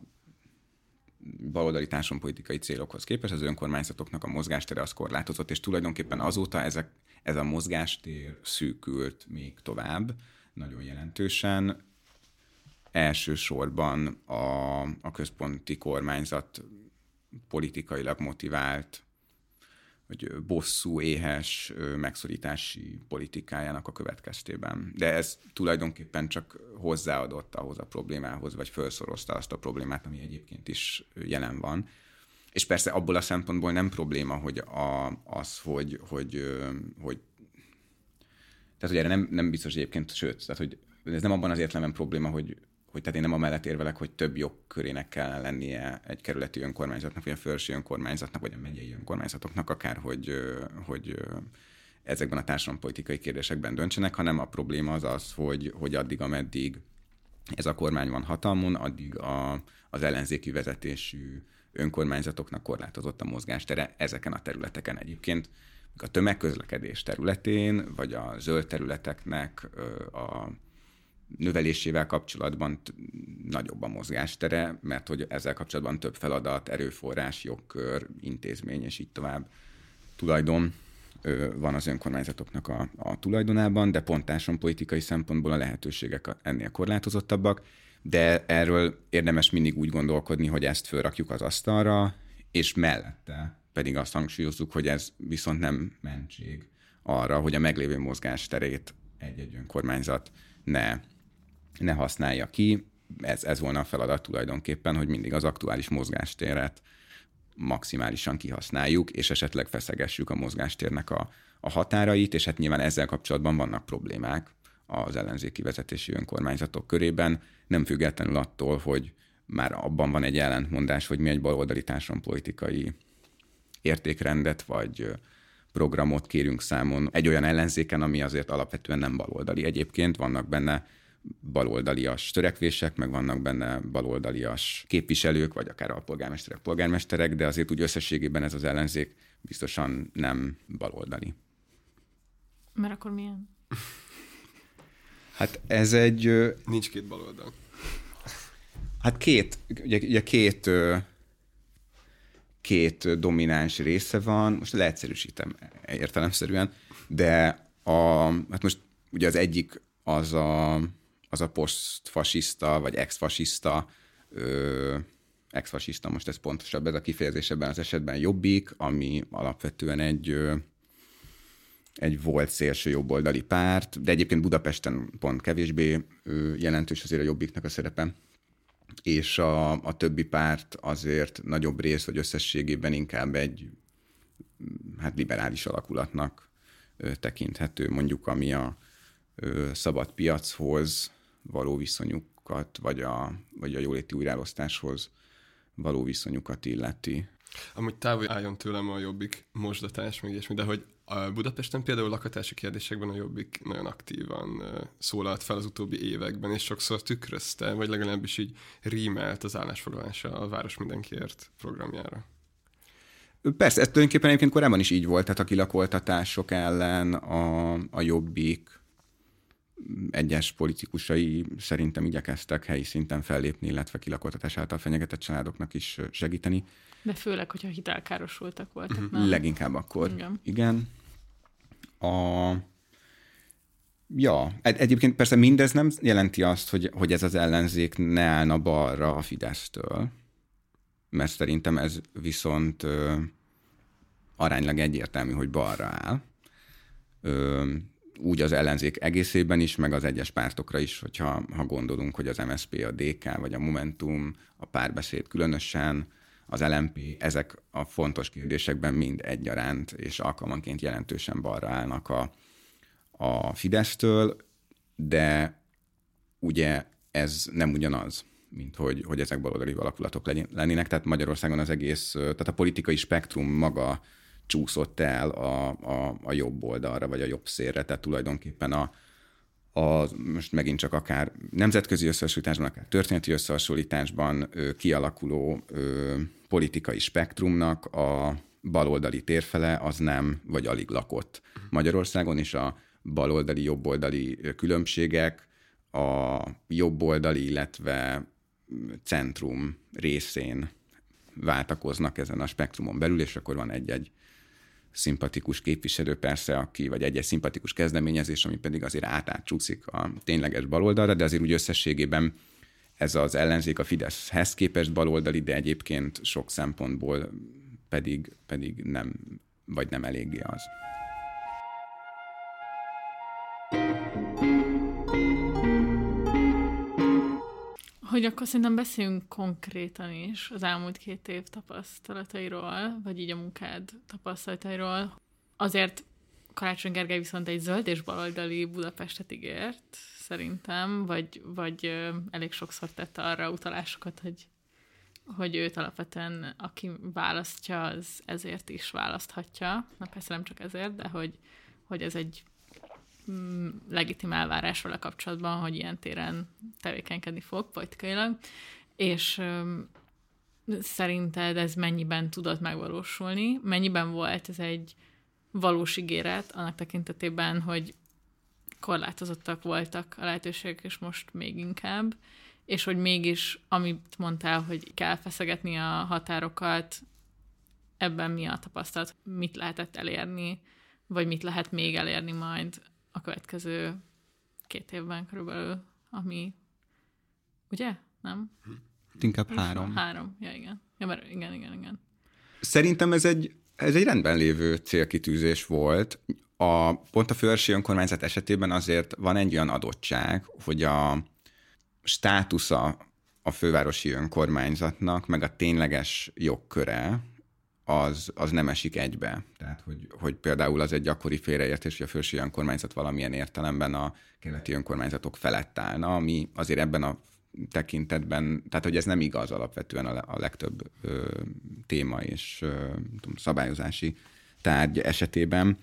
baloldali társadalompolitikai célokhoz képest az önkormányzatoknak a mozgástere az korlátozott, és tulajdonképpen azóta ezek, ez a mozgástér szűkült még tovább, nagyon jelentősen. Elsősorban a, a központi kormányzat politikailag motivált vagy bosszú, éhes megszorítási politikájának a következtében. De ez tulajdonképpen csak hozzáadott ahhoz a problémához, vagy felszorozta azt a problémát, ami egyébként is jelen van. És persze abból a szempontból nem probléma, hogy a, az, hogy, hogy, hogy tehát, hogy erre nem, nem biztos egyébként, sőt, tehát, hogy ez nem abban az értelemben probléma, hogy, hogy tehát én nem amellett érvelek, hogy több jogkörének kell lennie egy kerületi önkormányzatnak, vagy a felső önkormányzatnak, vagy a megyei önkormányzatoknak akár, hogy, hogy ezekben a társadalompolitikai kérdésekben döntsenek, hanem a probléma az az, hogy, hogy addig, ameddig ez a kormány van hatalmon, addig a, az ellenzéki vezetésű önkormányzatoknak korlátozott a mozgástere ezeken a területeken egyébként. A tömegközlekedés területén, vagy a zöld területeknek a növelésével kapcsolatban nagyobb a mozgástere, mert hogy ezzel kapcsolatban több feladat, erőforrás, jogkör, intézmény és így tovább tulajdon van az önkormányzatoknak a, a tulajdonában, de pontáson politikai szempontból a lehetőségek ennél korlátozottabbak, de erről érdemes mindig úgy gondolkodni, hogy ezt fölrakjuk az asztalra, és mellette pedig azt hangsúlyozzuk, hogy ez viszont nem mentség arra, hogy a meglévő mozgásterét egy-egy önkormányzat ne ne használja ki. Ez, ez volna a feladat tulajdonképpen, hogy mindig az aktuális mozgástéret maximálisan kihasználjuk, és esetleg feszegessük a mozgástérnek a, a határait, és hát nyilván ezzel kapcsolatban vannak problémák az ellenzéki vezetési önkormányzatok körében, nem függetlenül attól, hogy már abban van egy ellentmondás, hogy mi egy baloldali politikai értékrendet vagy programot kérünk számon egy olyan ellenzéken, ami azért alapvetően nem baloldali. Egyébként vannak benne baloldalias törekvések, meg vannak benne baloldalias képviselők, vagy akár a polgármesterek, polgármesterek, de azért úgy összességében ez az ellenzék biztosan nem baloldali. Mert akkor milyen? Hát ez egy... Nincs két baloldal. Hát két, ugye, ugye két, két domináns része van, most leegyszerűsítem értelemszerűen, de a, hát most ugye az egyik az a az a posztfasiszta, vagy exfasiszta, ö, exfasiszta, most ez pontosabb ez a kifejezés ebben az esetben jobbik, ami alapvetően egy ö, egy volt szélső jobboldali párt, de egyébként Budapesten pont kevésbé ö, jelentős azért a jobbiknak a szerepe, és a, a többi párt azért nagyobb rész, vagy összességében inkább egy hát liberális alakulatnak ö, tekinthető, mondjuk ami a ö, szabad piachoz, való viszonyukat, vagy a, vagy a jóléti újraelosztáshoz való viszonyukat illeti. Amúgy távol álljon tőlem a jobbik mosdatás, meg ilyesmi, de hogy a Budapesten például lakatási kérdésekben a Jobbik nagyon aktívan szólalt fel az utóbbi években, és sokszor tükrözte, vagy legalábbis így rímelt az állásfoglalása a Város Mindenkiért programjára. Persze, ez tulajdonképpen egyébként korábban is így volt, tehát a kilakoltatások ellen a, a Jobbik egyes politikusai szerintem igyekeztek helyi szinten fellépni, illetve kilakoltatás által fenyegetett családoknak is segíteni. De főleg, hogyha hitelkárosultak voltak. Uh-huh. Nem? Leginkább akkor. Igen. Igen. A... Ja, egyébként persze mindez nem jelenti azt, hogy, hogy ez az ellenzék ne állna balra a Fidesztől, mert szerintem ez viszont ö, aránylag egyértelmű, hogy balra áll. Ö, úgy az ellenzék egészében is, meg az egyes pártokra is, hogyha ha gondolunk, hogy az MSP, a DK, vagy a Momentum, a párbeszéd különösen, az LMP, ezek a fontos kérdésekben mind egyaránt és alkalmanként jelentősen balra állnak a, a Fidesztől, de ugye ez nem ugyanaz, mint hogy, hogy ezek baloldali alakulatok lennének. Tehát Magyarországon az egész, tehát a politikai spektrum maga csúszott el a, a, a jobb oldalra, vagy a jobb szélre, tehát tulajdonképpen a, a, most megint csak akár nemzetközi összehasonlításban, akár történeti összehasonlításban ö, kialakuló ö, politikai spektrumnak a baloldali térfele az nem, vagy alig lakott. Magyarországon, és a baloldali, jobboldali különbségek a jobboldali, illetve centrum részén váltakoznak ezen a spektrumon belül, és akkor van egy-egy szimpatikus képviselő persze, aki, vagy egy-egy szimpatikus kezdeményezés, ami pedig azért átátcsúszik a tényleges baloldalra, de azért úgy összességében ez az ellenzék a Fideszhez képest baloldali, de egyébként sok szempontból pedig, pedig nem, vagy nem eléggé az. Hogy akkor szerintem beszéljünk konkrétan is az elmúlt két év tapasztalatairól, vagy így a munkád tapasztalatairól. Azért Karácsony Gergely viszont egy zöld és baloldali Budapestet ígért, szerintem, vagy, vagy elég sokszor tette arra utalásokat, hogy, hogy őt alapvetően aki választja, az ezért is választhatja. Na persze nem csak ezért, de hogy, hogy ez egy legitim elvárás vele kapcsolatban, hogy ilyen téren tevékenykedni fog politikailag, és szerinted ez mennyiben tudott megvalósulni? Mennyiben volt ez egy valós ígéret annak tekintetében, hogy korlátozottak voltak a lehetőségek, és most még inkább, és hogy mégis, amit mondtál, hogy kell feszegetni a határokat, ebben mi a tapasztalat, mit lehetett elérni, vagy mit lehet még elérni majd a következő két évben körülbelül, ami, ugye? Nem? Inkább három. Három, ja igen. Ja, mert igen, igen, igen. Szerintem ez egy, ez egy rendben lévő célkitűzés volt. A, pont a fővárosi önkormányzat esetében azért van egy olyan adottság, hogy a státusza a fővárosi önkormányzatnak, meg a tényleges jogköre, az, az nem esik egybe. Tehát, hogy, hogy például az egy gyakori félreértés, hogy a fősi önkormányzat valamilyen értelemben a keleti önkormányzatok felett állna, ami azért ebben a tekintetben, tehát hogy ez nem igaz alapvetően a, a legtöbb ö, téma és ö, tudom, szabályozási tárgy esetében.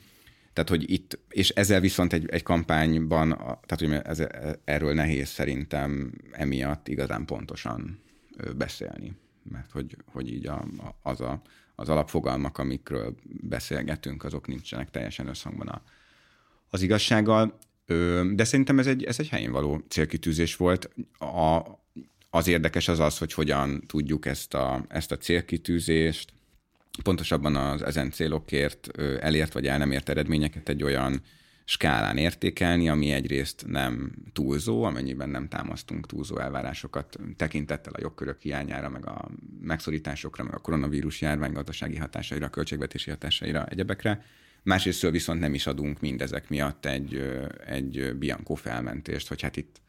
Tehát, hogy itt, és ezzel viszont egy, egy kampányban, tehát, hogy ez, erről nehéz szerintem emiatt igazán pontosan beszélni. Mert hogy, hogy így a, az, a, az alapfogalmak, amikről beszélgetünk, azok nincsenek teljesen összhangban a, az igazsággal. De szerintem ez egy, ez egy helyén való célkitűzés volt. A, az érdekes az az, hogy hogyan tudjuk ezt a, ezt a célkitűzést pontosabban az ezen célokért elért vagy el nem ért eredményeket egy olyan skálán értékelni, ami egyrészt nem túlzó, amennyiben nem támasztunk túlzó elvárásokat tekintettel a jogkörök hiányára, meg a megszorításokra, meg a koronavírus járvány gazdasági hatásaira, költségvetési hatásaira, egyebekre. Másrészt viszont nem is adunk mindezek miatt egy, egy Bianco felmentést, hogy hát itt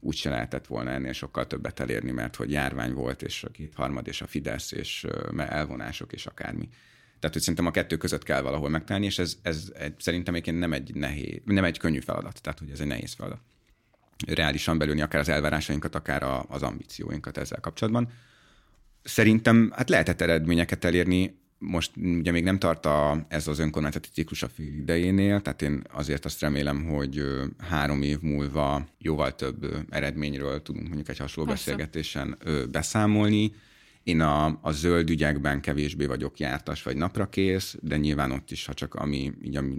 úgy se lehetett volna ennél sokkal többet elérni, mert hogy járvány volt, és a harmad és a Fidesz, és elvonások, és akármi. Tehát, hogy szerintem a kettő között kell valahol megtalálni, és ez, ez egy, szerintem egyébként nem egy, nehéz, nem egy könnyű feladat, tehát hogy ez egy nehéz feladat. Reálisan belülni akár az elvárásainkat, akár a, az ambícióinkat ezzel kapcsolatban. Szerintem hát lehetett eredményeket elérni, most ugye még nem tart a, ez az önkormányzati ciklus a fél idejénél, tehát én azért azt remélem, hogy három év múlva jóval több eredményről tudunk mondjuk egy hasonló Persze. beszélgetésen beszámolni. Én a, a zöld ügyekben kevésbé vagyok jártas vagy naprakész, de nyilván ott is, ha csak ami, így ami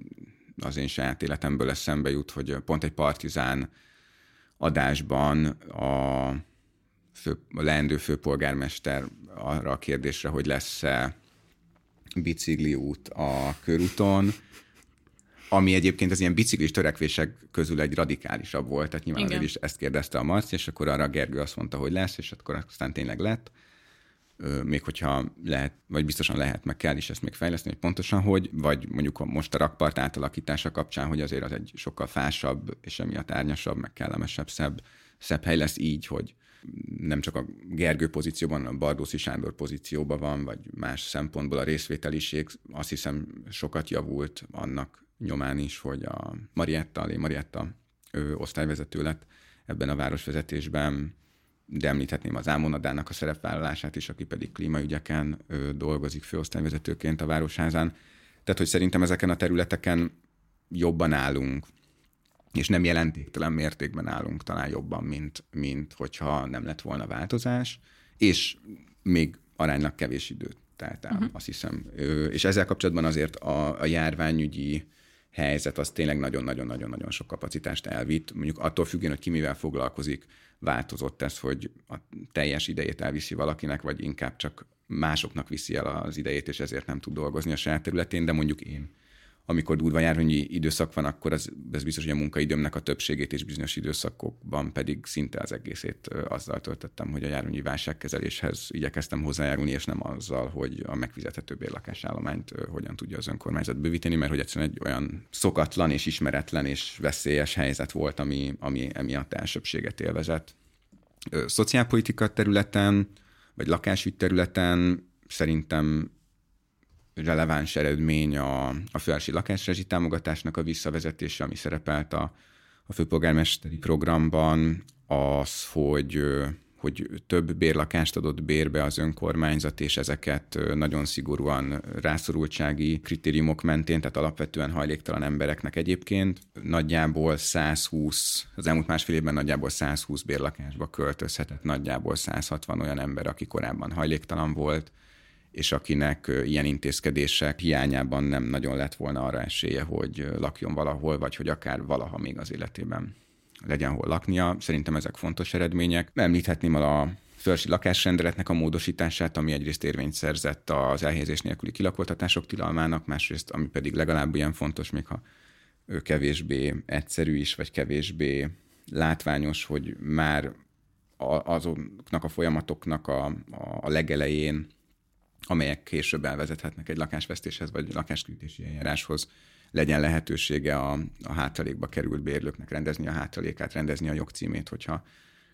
az én saját életemből eszembe jut, hogy pont egy partizán adásban a, fő, a leendő főpolgármester arra a kérdésre, hogy lesz-e bicikliút a körúton, ami egyébként az ilyen biciklis törekvések közül egy radikálisabb volt, tehát nyilván is ezt kérdezte a Marci, és akkor arra a Gergő azt mondta, hogy lesz, és akkor aztán tényleg lett. Még hogyha lehet, vagy biztosan lehet, meg kell is ezt még fejleszteni, hogy pontosan hogy, vagy mondjuk most a rakpart átalakítása kapcsán, hogy azért az egy sokkal fásabb, és emiatt árnyasabb, meg kellemesebb, szebb, szebb hely lesz így, hogy nem csak a Gergő pozícióban, a Bardószi Sándor pozícióban van, vagy más szempontból a részvételiség azt hiszem sokat javult annak nyomán is, hogy a Marietta, Alé Marietta ő osztályvezető lett ebben a városvezetésben, de említhetném az Ámonadának a szerepvállalását is, aki pedig klímaügyeken ő, dolgozik főosztályvezetőként a Városházán. Tehát, hogy szerintem ezeken a területeken jobban állunk, és nem jelentéktelen mértékben állunk talán jobban, mint, mint hogyha nem lett volna változás, és még aránylag kevés időt telt el, uh-huh. azt hiszem. És ezzel kapcsolatban azért a, a járványügyi helyzet az tényleg nagyon-nagyon-nagyon-nagyon sok kapacitást elvitt. Mondjuk attól függően, hogy ki mivel foglalkozik, változott ez, hogy a teljes idejét elviszi valakinek, vagy inkább csak másoknak viszi el az idejét, és ezért nem tud dolgozni a saját területén, de mondjuk én amikor durva járványi időszak van, akkor az, ez biztos, hogy a munkaidőmnek a többségét és bizonyos időszakokban pedig szinte az egészét azzal töltöttem, hogy a járványi válságkezeléshez igyekeztem hozzájárulni, és nem azzal, hogy a megfizethető bérlakásállományt hogyan tudja az önkormányzat bővíteni, mert hogy egyszerűen egy olyan szokatlan és ismeretlen és veszélyes helyzet volt, ami, ami emiatt elsőbséget élvezett. Szociálpolitika területen, vagy lakásügy területen szerintem releváns eredmény a, a fővárosi lakásrezsi támogatásnak a visszavezetése, ami szerepelt a, a főpolgármesteri programban, az, hogy hogy több bérlakást adott bérbe az önkormányzat, és ezeket nagyon szigorúan rászorultsági kritériumok mentén, tehát alapvetően hajléktalan embereknek egyébként nagyjából 120, az elmúlt másfél évben nagyjából 120 bérlakásba költözhetett nagyjából 160 olyan ember, aki korábban hajléktalan volt, és akinek ilyen intézkedések hiányában nem nagyon lett volna arra esélye, hogy lakjon valahol, vagy hogy akár valaha még az életében legyen hol laknia. Szerintem ezek fontos eredmények. Említhetném a fölsi lakásrendeletnek a módosítását, ami egyrészt érvényt szerzett az elhelyezés nélküli kilakoltatások tilalmának, másrészt, ami pedig legalább ilyen fontos, még ha ő kevésbé egyszerű is, vagy kevésbé látványos, hogy már azoknak a folyamatoknak a, a legelején amelyek később elvezethetnek egy lakásvesztéshez vagy lakásküldési eljáráshoz, legyen lehetősége a, a hátralékba került bérlőknek rendezni a hátralékát, rendezni a jogcímét, hogyha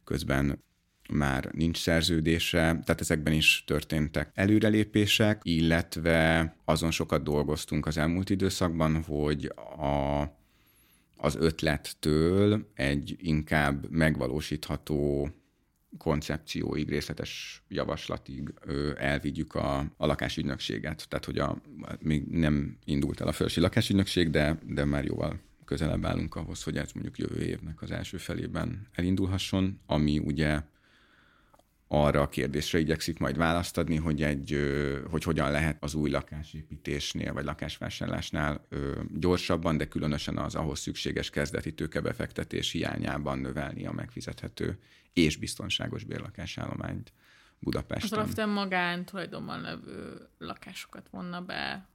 közben már nincs szerződése, tehát ezekben is történtek előrelépések, illetve azon sokat dolgoztunk az elmúlt időszakban, hogy a, az ötlettől egy inkább megvalósítható koncepcióig, részletes javaslatig ö, elvigyük a, a lakásügynökséget. Tehát, hogy a, még nem indult el a fölsi lakásügynökség, de, de már jóval közelebb állunk ahhoz, hogy ez mondjuk jövő évnek az első felében elindulhasson, ami ugye arra a kérdésre igyekszik majd választ adni, hogy, egy, hogy hogyan lehet az új lakásépítésnél vagy lakásvásárlásnál gyorsabban, de különösen az ahhoz szükséges kezdeti tőkebefektetés hiányában növelni a megfizethető és biztonságos bérlakásállományt Budapesten. Az alapvetően magán tulajdonban levő lakásokat vonna be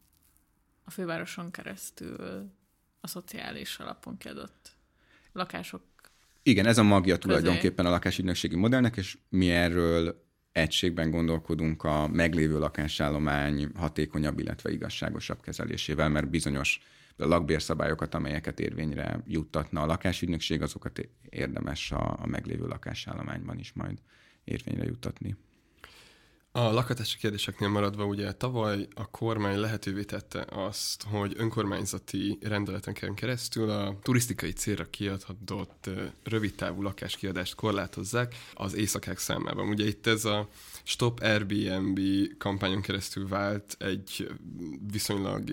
a fővároson keresztül a szociális alapon kiadott lakások igen, ez a magja tulajdonképpen a lakásügynökségi modellnek, és mi erről egységben gondolkodunk a meglévő lakásállomány hatékonyabb, illetve igazságosabb kezelésével, mert bizonyos lakbérszabályokat, amelyeket érvényre juttatna a lakásügynökség, azokat érdemes a, a meglévő lakásállományban is majd érvényre juttatni. A lakhatási kérdéseknél maradva ugye tavaly a kormány lehetővé tette azt, hogy önkormányzati rendeleten keresztül a turisztikai célra kiadhatott rövidtávú lakáskiadást korlátozzák az éjszakák számában. Ugye itt ez a Stop Airbnb kampányon keresztül vált egy viszonylag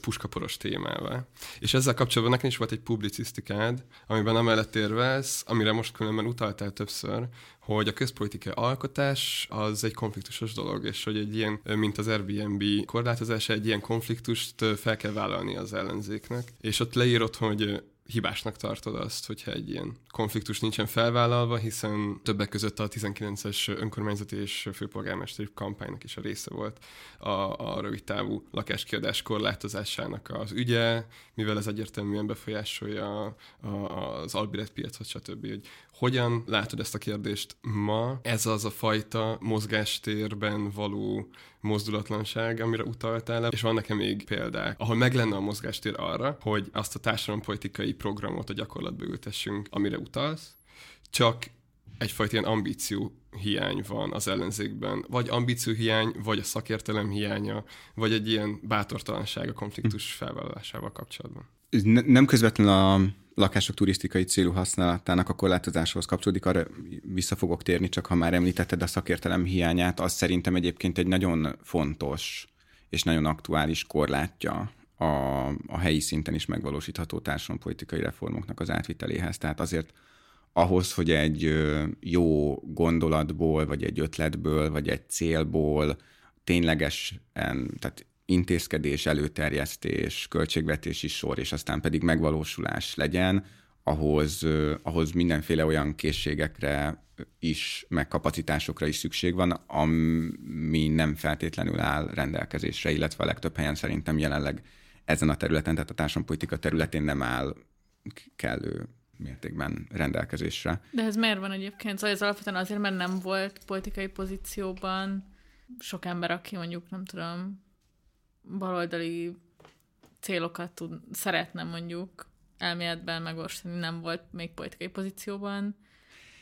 puskaporos témává. És ezzel kapcsolatban nekem is volt egy publicisztikád, amiben amellett érvelsz, amire most különben utaltál többször, hogy a közpolitikai alkotás az egy konfliktusos dolog, és hogy egy ilyen, mint az Airbnb korlátozása, egy ilyen konfliktust fel kell vállalni az ellenzéknek. És ott leírod, hogy hibásnak tartod azt, hogyha egy ilyen konfliktus nincsen felvállalva, hiszen többek között a 19-es önkormányzati és főpolgármesteri kampánynak is a része volt a, a rövid távú lakáskiadás korlátozásának az ügye, mivel ez egyértelműen befolyásolja a, a, az albiret piacot, stb. Hogy hogyan látod ezt a kérdést ma? Ez az a fajta mozgástérben való mozdulatlanság, amire utaltál, és van nekem még példák, ahol meg lenne a mozgástér arra, hogy azt a társadalompolitikai programot a gyakorlatba ültessünk, amire utalsz, csak egyfajta ilyen ambíció hiány van az ellenzékben. Vagy ambíció hiány, vagy a szakértelem hiánya, vagy egy ilyen bátortalanság a konfliktus felvállalásával kapcsolatban. Nem közvetlenül a lakások turisztikai célú használatának a korlátozáshoz kapcsolódik, arra vissza fogok térni, csak ha már említetted a szakértelem hiányát, az szerintem egyébként egy nagyon fontos és nagyon aktuális korlátja a, a helyi szinten is megvalósítható társadalompolitikai reformoknak az átviteléhez. Tehát azért ahhoz, hogy egy jó gondolatból, vagy egy ötletből, vagy egy célból ténylegesen, tehát intézkedés, előterjesztés, költségvetési sor, és aztán pedig megvalósulás legyen, ahhoz, ahhoz mindenféle olyan készségekre is, meg kapacitásokra is szükség van, ami nem feltétlenül áll rendelkezésre, illetve a legtöbb helyen szerintem jelenleg ezen a területen, tehát a társadalompolitika területén nem áll kellő mértékben rendelkezésre. De ez miért van egyébként? Szóval ez alapvetően azért, mert nem volt politikai pozícióban sok ember, aki mondjuk, nem tudom, baloldali célokat tud, szeretne mondjuk elméletben megvalósítani, nem volt még politikai pozícióban,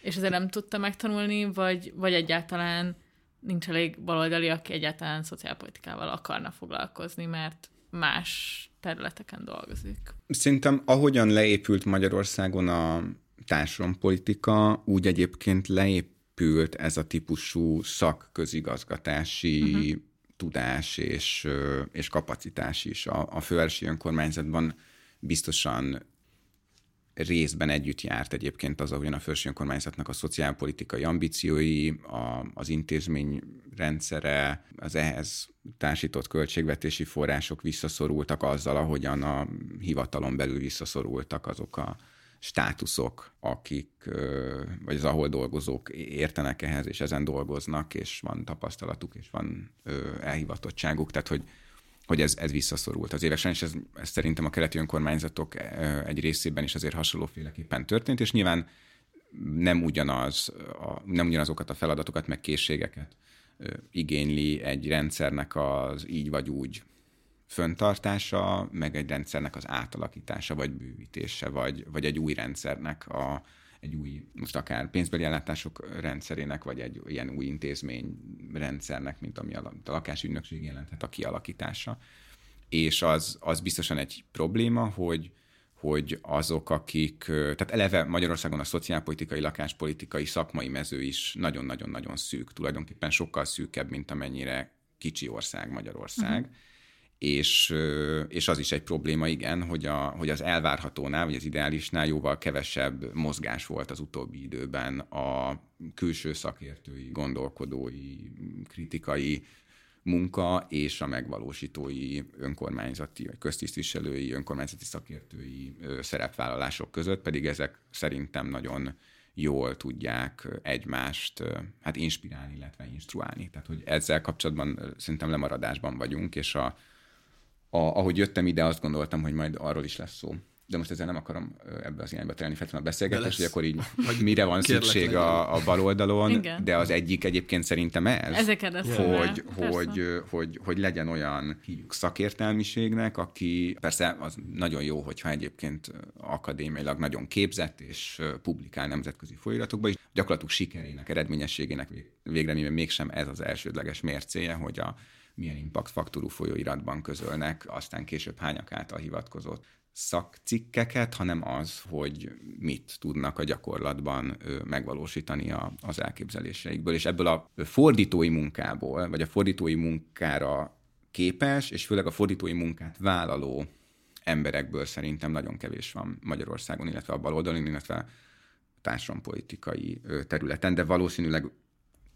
és ezért nem tudta megtanulni, vagy, vagy egyáltalán nincs elég baloldali, aki egyáltalán szociálpolitikával akarna foglalkozni, mert más területeken dolgozik. Szerintem ahogyan leépült Magyarországon a társadalompolitika, úgy egyébként leépült ez a típusú szakközigazgatási uh-huh. Tudás és, és kapacitás is. A, a fővárosi önkormányzatban biztosan részben együtt járt egyébként az, ahogyan a felső önkormányzatnak a szociálpolitikai ambíciói, a, az intézmény rendszere, az ehhez társított költségvetési források visszaszorultak azzal, ahogyan a hivatalon belül visszaszorultak azok a státuszok, akik, vagy az ahol dolgozók értenek ehhez, és ezen dolgoznak, és van tapasztalatuk, és van elhivatottságuk, tehát hogy hogy ez, ez visszaszorult az évek során, és ez, ez szerintem a keleti önkormányzatok egy részében is azért hasonlóféleképpen történt, és nyilván nem ugyanaz, a, nem ugyanazokat a feladatokat, meg készségeket igényli egy rendszernek az így vagy úgy föntartása, meg egy rendszernek az átalakítása, vagy bővítése, vagy, vagy egy új rendszernek a, egy új, most akár pénzbeli ellátások rendszerének, vagy egy ilyen új intézmény rendszernek, mint ami a, a lakásügynökség jelenthet a kialakítása. És az, az biztosan egy probléma, hogy, hogy azok, akik, tehát eleve Magyarországon a szociálpolitikai, lakáspolitikai, szakmai mező is nagyon-nagyon-nagyon szűk, tulajdonképpen sokkal szűkebb, mint amennyire kicsi ország Magyarország. Uh-huh és, és az is egy probléma, igen, hogy, a, hogy az elvárhatónál, vagy az ideálisnál jóval kevesebb mozgás volt az utóbbi időben a külső szakértői, gondolkodói, kritikai munka és a megvalósítói önkormányzati, vagy köztisztviselői, önkormányzati szakértői szerepvállalások között, pedig ezek szerintem nagyon jól tudják egymást hát inspirálni, illetve instruálni. Tehát, hogy ezzel kapcsolatban szerintem lemaradásban vagyunk, és a, a, ahogy jöttem ide, azt gondoltam, hogy majd arról is lesz szó. De most ezzel nem akarom ebbe az irányba terelni feltétlenül a beszélgetést, hogy akkor így mire van szükség a, a bal oldalon, Igen. de az egyik egyébként szerintem ez, Ezeket hogy, hogy, hogy, hogy legyen olyan hívjuk szakértelmiségnek, aki persze az nagyon jó, hogyha egyébként akadémiailag nagyon képzett és publikál nemzetközi folyiratokban, és gyakorlatilag sikerének, eredményességének végre mégsem ez az elsődleges mércéje, hogy a milyen impact faktorú folyóiratban közölnek, aztán később hányak által hivatkozott szakcikkeket, hanem az, hogy mit tudnak a gyakorlatban megvalósítani a, az elképzeléseikből. És ebből a fordítói munkából, vagy a fordítói munkára képes, és főleg a fordítói munkát vállaló emberekből szerintem nagyon kevés van Magyarországon, illetve a baloldalon, illetve társadalompolitikai területen, de valószínűleg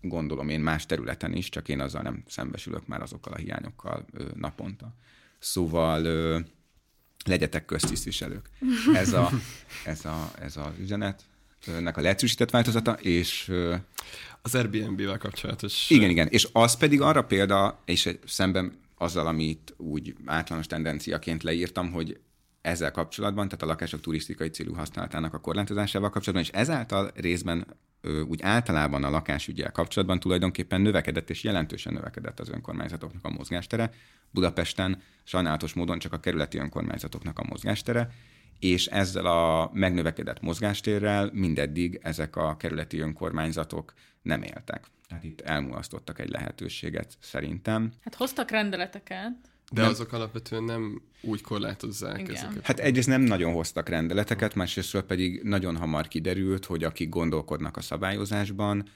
gondolom én más területen is, csak én azzal nem szembesülök már azokkal a hiányokkal ö, naponta. Szóval ö, legyetek köztisztviselők. Ez, a, [laughs] ez, a, ez az üzenet, ennek a leegyszerűsített változata, és... Az Airbnb-vel kapcsolatos... Igen, igen, és az pedig arra példa, és szemben azzal, amit úgy általános tendenciaként leírtam, hogy ezzel kapcsolatban, tehát a lakások turisztikai célú használatának a korlátozásával kapcsolatban, és ezáltal részben úgy általában a lakásügyel kapcsolatban tulajdonképpen növekedett és jelentősen növekedett az önkormányzatoknak a mozgástere. Budapesten sajnálatos módon csak a kerületi önkormányzatoknak a mozgástere, és ezzel a megnövekedett mozgástérrel mindeddig ezek a kerületi önkormányzatok nem éltek. Tehát itt elmulasztottak egy lehetőséget szerintem. Hát hoztak rendeleteket, de nem. azok alapvetően nem úgy korlátozzák Igen. ezeket. Hát egyrészt nem nagyon hoztak rendeleteket, másrésztről pedig nagyon hamar kiderült, hogy akik gondolkodnak a szabályozásban,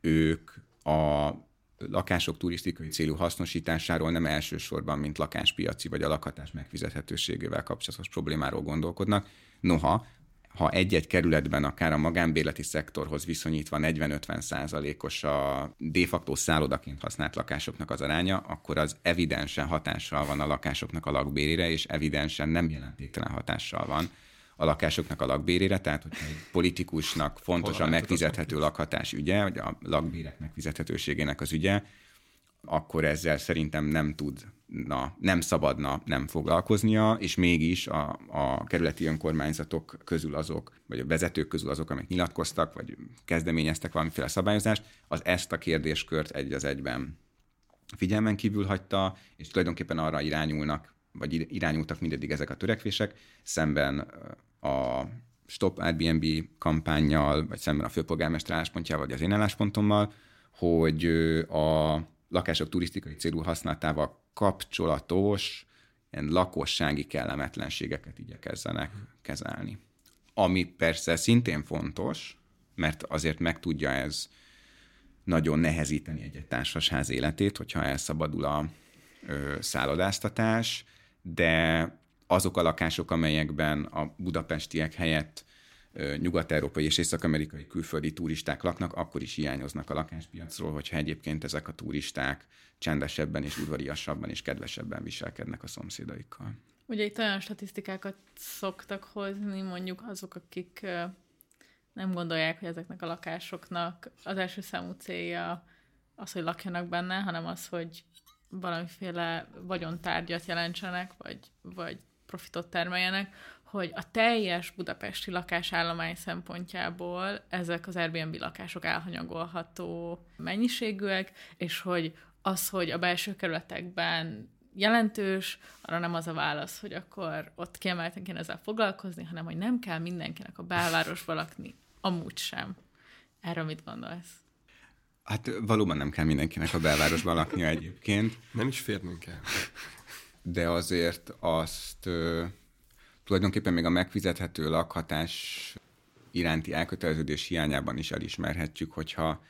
ők a lakások turisztikai célú hasznosításáról nem elsősorban, mint lakáspiaci vagy a lakhatás megfizethetőségével kapcsolatos problémáról gondolkodnak. Noha ha egy-egy kerületben akár a magánbéleti szektorhoz viszonyítva 40-50 százalékos a de facto szállodaként használt lakásoknak az aránya, akkor az evidensen hatással van a lakásoknak a lakbérére, és evidensen nem jelentéktelen hatással van a lakásoknak a lakbérére, tehát hogyha egy politikusnak fontos a megfizethető lakhatás ügye, vagy a lakbérek megfizethetőségének az ügye, akkor ezzel szerintem nem tud na, nem szabadna nem foglalkoznia, és mégis a, a kerületi önkormányzatok közül azok, vagy a vezetők közül azok, amik nyilatkoztak, vagy kezdeményeztek valamiféle szabályozást, az ezt a kérdéskört egy az egyben figyelmen kívül hagyta, és tulajdonképpen arra irányulnak, vagy irányultak mindeddig ezek a törekvések, szemben a Stop Airbnb kampányjal, vagy szemben a főpolgármester álláspontjával, vagy az én álláspontommal, hogy a lakások turisztikai célú használatával kapcsolatos ilyen lakossági kellemetlenségeket igyekezzenek kezelni. Ami persze szintén fontos, mert azért meg tudja ez nagyon nehezíteni egy, társasház életét, hogyha elszabadul a ö, szállodáztatás, de azok a lakások, amelyekben a budapestiek helyett nyugat-európai és észak-amerikai külföldi turisták laknak, akkor is hiányoznak a lakáspiacról, hogyha egyébként ezek a turisták csendesebben és udvariasabban és kedvesebben viselkednek a szomszédaikkal. Ugye itt olyan statisztikákat szoktak hozni, mondjuk azok, akik nem gondolják, hogy ezeknek a lakásoknak az első számú célja az, hogy lakjanak benne, hanem az, hogy valamiféle vagyontárgyat jelentsenek, vagy, vagy profitot termeljenek, hogy a teljes budapesti lakásállomány szempontjából ezek az Airbnb lakások elhanyagolható mennyiségűek, és hogy az, hogy a belső kerületekben jelentős, arra nem az a válasz, hogy akkor ott kiemelten kéne ezzel foglalkozni, hanem hogy nem kell mindenkinek a belvárosba lakni, amúgy sem. Erről mit gondolsz? Hát valóban nem kell mindenkinek a belvárosban laknia egyébként. Nem is férnünk kell. De azért azt tulajdonképpen még a megfizethető lakhatás iránti elköteleződés hiányában is elismerhetjük, hogyha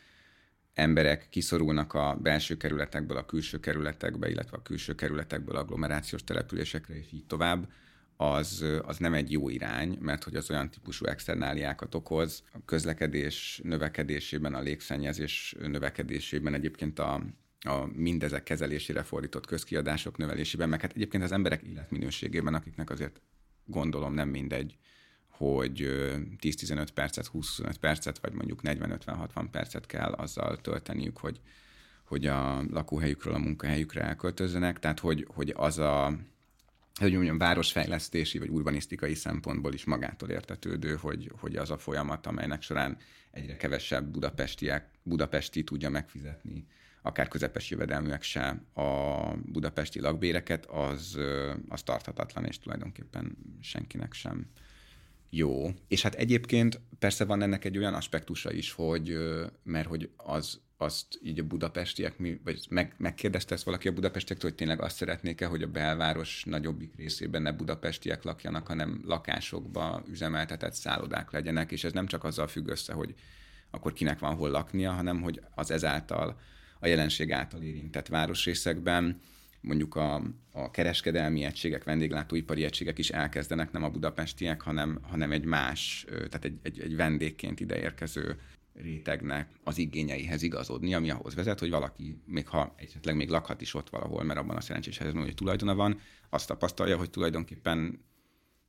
emberek kiszorulnak a belső kerületekből a külső kerületekbe, illetve a külső kerületekből agglomerációs településekre, és így tovább, az, az nem egy jó irány, mert hogy az olyan típusú externáliákat okoz, a közlekedés növekedésében, a légszennyezés növekedésében, egyébként a, a mindezek kezelésére fordított közkiadások növelésében, meg hát egyébként az emberek életminőségében, akiknek azért gondolom nem mindegy, hogy 10-15 percet, 20-25 percet, vagy mondjuk 40-50-60 percet kell azzal tölteniük, hogy, hogy a lakóhelyükről a munkahelyükre elköltözzenek, tehát hogy, hogy az a hogy mondjam, városfejlesztési vagy urbanisztikai szempontból is magától értetődő, hogy, hogy az a folyamat, amelynek során egyre kevesebb budapestiek, budapesti tudja megfizetni akár közepes jövedelműek se a budapesti lakbéreket, az, az tarthatatlan, és tulajdonképpen senkinek sem jó. És hát egyébként persze van ennek egy olyan aspektusa is, hogy mert hogy az, azt így a budapestiek, vagy meg, megkérdezte ezt valaki a budapestiektől, hogy tényleg azt szeretnék-e, hogy a belváros nagyobbik részében ne budapestiek lakjanak, hanem lakásokba üzemeltetett szállodák legyenek, és ez nem csak azzal függ össze, hogy akkor kinek van hol laknia, hanem hogy az ezáltal a jelenség által érintett városrészekben, mondjuk a, a kereskedelmi egységek, vendéglátóipari egységek is elkezdenek nem a budapestiek, hanem, hanem egy más, tehát egy, egy, egy vendégként ideérkező rétegnek az igényeihez igazodni, ami ahhoz vezet, hogy valaki, még ha esetleg még lakhat is ott valahol, mert abban a szerencsés helyzetben, hogy tulajdona van, azt tapasztalja, hogy tulajdonképpen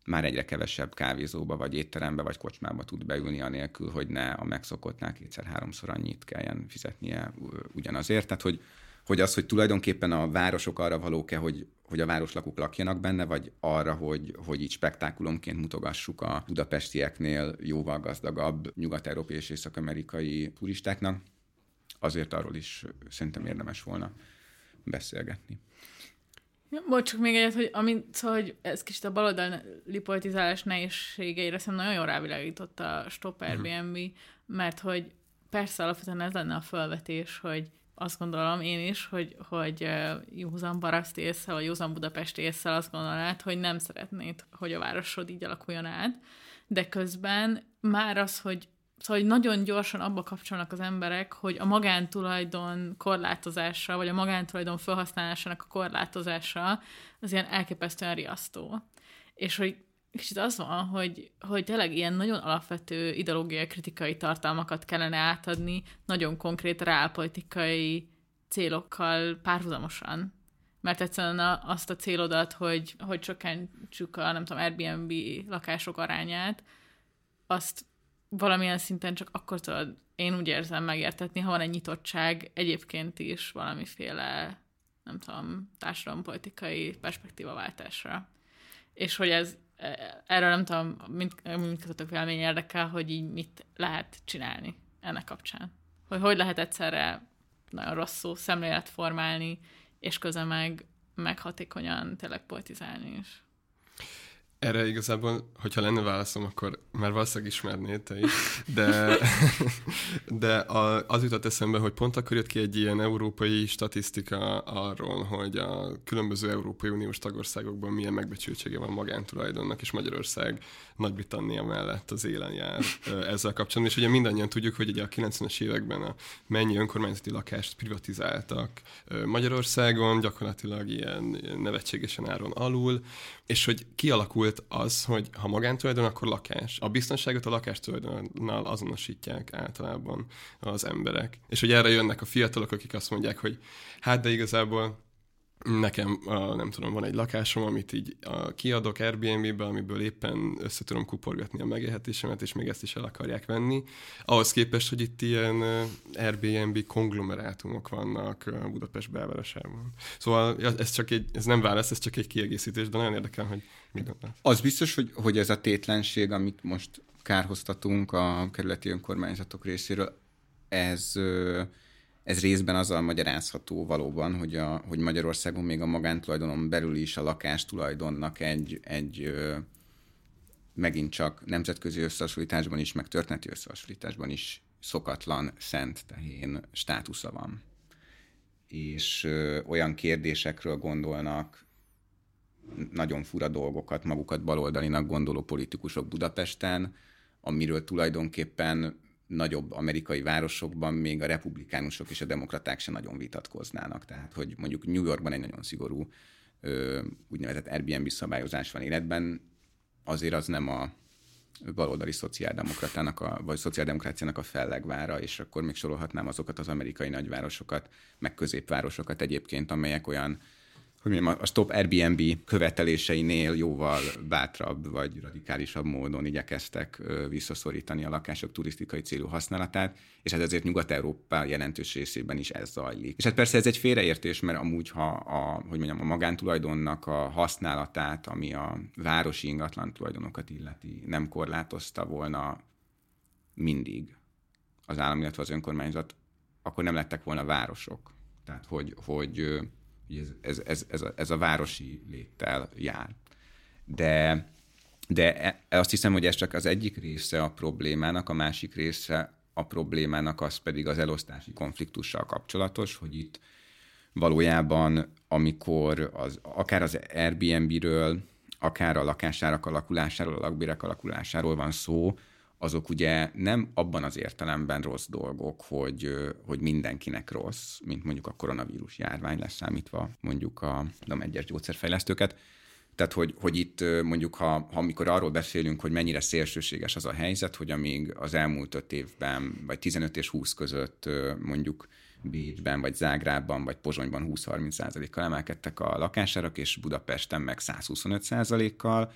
már egyre kevesebb kávézóba, vagy étterembe, vagy kocsmába tud beülni anélkül, hogy ne a megszokottnál kétszer-háromszor annyit kelljen fizetnie ugyanazért. Tehát, hogy, hogy az, hogy tulajdonképpen a városok arra valók-e, hogy, hogy a városlakók lakjanak benne, vagy arra, hogy, hogy így spektákulumként mutogassuk a budapestieknél jóval gazdagabb nyugat-európai és észak-amerikai turistáknak, azért arról is szerintem érdemes volna beszélgetni. Bocs, csak még egyet, hogy, amit, szóval, hogy ez kicsit a baloldali politizálás nehézségeire szerintem nagyon jól rávilágított a Stop mhm. Airbnb, mert hogy persze alapvetően ez lenne a felvetés, hogy azt gondolom én is, hogy, hogy józan baraszt észre, vagy józan Budapest észre azt gondolnád, hogy nem szeretnéd, hogy a városod így alakuljon át, de közben már az, hogy Szóval, hogy nagyon gyorsan abba kapcsolnak az emberek, hogy a magántulajdon korlátozása, vagy a magántulajdon felhasználásának a korlátozása az ilyen elképesztően riasztó. És hogy kicsit az van, hogy, hogy tényleg ilyen nagyon alapvető ideológiai kritikai tartalmakat kellene átadni nagyon konkrét reálpolitikai célokkal párhuzamosan. mert egyszerűen azt a célodat, hogy, hogy csökkentsük a, nem tudom, Airbnb lakások arányát, azt valamilyen szinten csak akkor tudod, én úgy érzem megértetni, ha van egy nyitottság egyébként is valamiféle, nem tudom, társadalompolitikai perspektívaváltásra. És hogy ez, e, erről nem tudom, mind, mindkettőtök vélemény érdekel, hogy így mit lehet csinálni ennek kapcsán. Hogy hogy lehet egyszerre nagyon rossz szó szemlélet formálni, és közben meg, meg hatékonyan tényleg politizálni is. Erre igazából, hogyha lenne válaszom, akkor már valószínűleg ismernéd te is, de, [laughs] de a, az jutott eszembe, hogy pont akkor jött ki egy ilyen európai statisztika arról, hogy a különböző Európai Uniós tagországokban milyen megbecsültsége van magántulajdonnak, és Magyarország Nagy-Britannia mellett az élen jár ezzel kapcsolatban. És ugye mindannyian tudjuk, hogy ugye a 90-es években a mennyi önkormányzati lakást privatizáltak Magyarországon, gyakorlatilag ilyen nevetségesen áron alul, és hogy kialakult az, hogy ha magántulajdon, akkor lakás. A biztonságot a lakástulajdonnal azonosítják általában az emberek. És hogy erre jönnek a fiatalok, akik azt mondják, hogy hát de igazából nekem, nem tudom, van egy lakásom, amit így kiadok Airbnb-be, amiből éppen össze tudom kuporgatni a megélhetésemet, és még ezt is el akarják venni. Ahhoz képest, hogy itt ilyen Airbnb konglomerátumok vannak Budapest belvárosában. Szóval ez csak egy, ez nem válasz, ez csak egy kiegészítés, de nagyon érdekel, hogy. Az biztos, hogy, hogy ez a tétlenség, amit most kárhoztatunk a kerületi önkormányzatok részéről, ez ez részben azzal magyarázható valóban, hogy, a, hogy Magyarországon még a magántulajdonon belül is a lakástulajdonnak egy, egy megint csak nemzetközi összehasonlításban is, meg történeti összehasonlításban is szokatlan, szent tehén státusza van. És ö, olyan kérdésekről gondolnak, nagyon fura dolgokat, magukat baloldalinak gondoló politikusok Budapesten, amiről tulajdonképpen nagyobb amerikai városokban még a republikánusok és a demokraták se nagyon vitatkoznának. Tehát, hogy mondjuk New Yorkban egy nagyon szigorú ö, úgynevezett Airbnb szabályozás van életben, azért az nem a baloldali szociáldemokratának, a, vagy szociáldemokráciának a fellegvára, és akkor még sorolhatnám azokat az amerikai nagyvárosokat, meg középvárosokat egyébként, amelyek olyan hogy mondjam, a Stop Airbnb követeléseinél jóval bátrabb vagy radikálisabb módon igyekeztek visszaszorítani a lakások turisztikai célú használatát, és ez azért Nyugat-Európa jelentős részében is ez zajlik. És hát persze ez egy félreértés, mert amúgy, ha a, hogy mondjam, a magántulajdonnak a használatát, ami a városi ingatlan tulajdonokat illeti, nem korlátozta volna mindig az állam, illetve az önkormányzat, akkor nem lettek volna városok. Tehát, hogy, hogy ez, ez, ez, ez, a, ez a városi léttel jár. De, de e, azt hiszem, hogy ez csak az egyik része a problémának, a másik része a problémának az pedig az elosztási konfliktussal kapcsolatos, hogy itt valójában, amikor az, akár az Airbnb-ről, akár a lakásárak alakulásáról, a lakbérek alakulásáról van szó, azok ugye nem abban az értelemben rossz dolgok, hogy, hogy mindenkinek rossz, mint mondjuk a koronavírus járvány leszámítva mondjuk a nem egyes gyógyszerfejlesztőket. Tehát, hogy, hogy itt mondjuk, ha, ha amikor arról beszélünk, hogy mennyire szélsőséges az a helyzet, hogy amíg az elmúlt öt évben, vagy 15 és 20 között mondjuk Bécsben, vagy Zágrában, vagy Pozsonyban 20-30 kal emelkedtek a lakásárak, és Budapesten meg 125 kal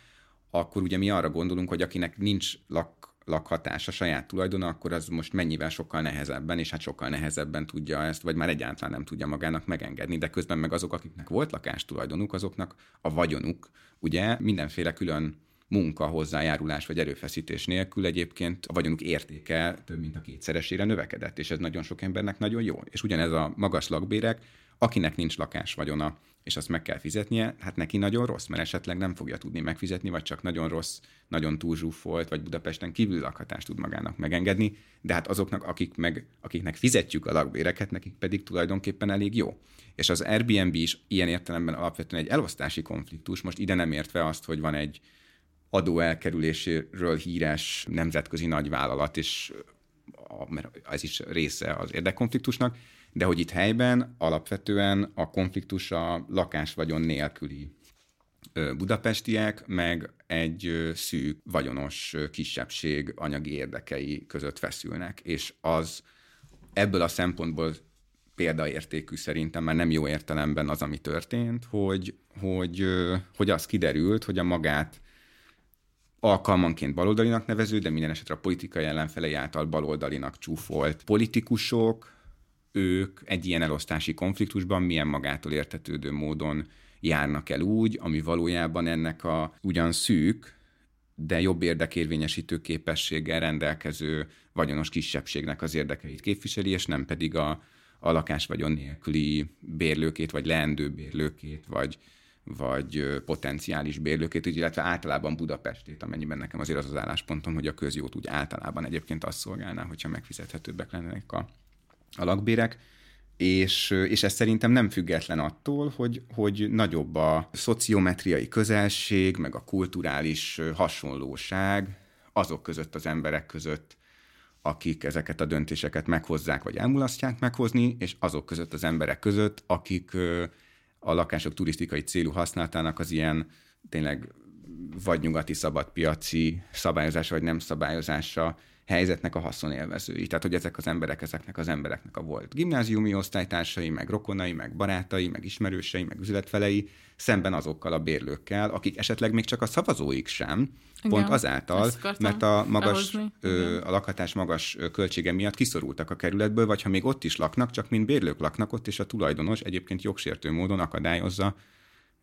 akkor ugye mi arra gondolunk, hogy akinek nincs lak lakhatás a saját tulajdona, akkor az most mennyivel sokkal nehezebben, és hát sokkal nehezebben tudja ezt, vagy már egyáltalán nem tudja magának megengedni, de közben meg azok, akiknek volt lakástulajdonuk, azoknak a vagyonuk, ugye mindenféle külön munka, hozzájárulás vagy erőfeszítés nélkül egyébként a vagyonuk értéke több mint a kétszeresére növekedett, és ez nagyon sok embernek nagyon jó. És ugyanez a magas lakbérek, akinek nincs lakás vagyona, és azt meg kell fizetnie, hát neki nagyon rossz, mert esetleg nem fogja tudni megfizetni, vagy csak nagyon rossz, nagyon túlzsúfolt, vagy Budapesten kívül lakhatást tud magának megengedni, de hát azoknak, akik meg, akiknek fizetjük a lakbéreket, nekik pedig tulajdonképpen elég jó. És az Airbnb is ilyen értelemben alapvetően egy elosztási konfliktus, most ide nem értve azt, hogy van egy adó elkerüléséről híres nemzetközi nagyvállalat, és mert ez is része az érdekkonfliktusnak, de hogy itt helyben alapvetően a konfliktus a lakásvagyon nélküli budapestiek, meg egy szűk, vagyonos kisebbség anyagi érdekei között feszülnek, és az ebből a szempontból példaértékű szerintem, már nem jó értelemben az, ami történt, hogy, hogy, hogy az kiderült, hogy a magát alkalmanként baloldalinak nevező, de minden esetre a politikai ellenfelei által baloldalinak csúfolt politikusok, ők egy ilyen elosztási konfliktusban milyen magától értetődő módon járnak el úgy, ami valójában ennek a ugyan szűk, de jobb érdekérvényesítő képességgel rendelkező vagyonos kisebbségnek az érdekeit képviseli, és nem pedig a, a lakásvagyon nélküli bérlőkét, vagy leendő bérlőkét, vagy, vagy potenciális bérlőkét, illetve általában Budapestét, amennyiben nekem azért az az álláspontom, hogy a közjót úgy általában egyébként azt szolgálná, hogyha megfizethetőbbek lennének a, a lakbérek és, és ez szerintem nem független attól, hogy, hogy nagyobb a szociometriai közelség, meg a kulturális hasonlóság azok között az emberek között, akik ezeket a döntéseket meghozzák, vagy elmulasztják meghozni, és azok között az emberek között, akik a lakások turisztikai célú használatának az ilyen tényleg vagy nyugati szabadpiaci szabályozása, vagy nem szabályozása helyzetnek a haszonélvezői. Tehát, hogy ezek az emberek, ezeknek az embereknek a volt gimnáziumi osztálytársai, meg rokonai, meg barátai, meg ismerősei, meg üzletfelei, szemben azokkal a bérlőkkel, akik esetleg még csak a szavazóik sem, Igen, pont azáltal, mert a, magas, ö, a lakhatás magas költsége miatt kiszorultak a kerületből, vagy ha még ott is laknak, csak mint bérlők laknak ott, és a tulajdonos egyébként jogsértő módon akadályozza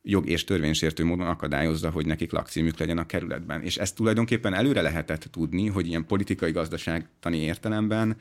jog és törvénysértő módon akadályozza, hogy nekik lakcímük legyen a kerületben. És ezt tulajdonképpen előre lehetett tudni, hogy ilyen politikai gazdaságtani értelemben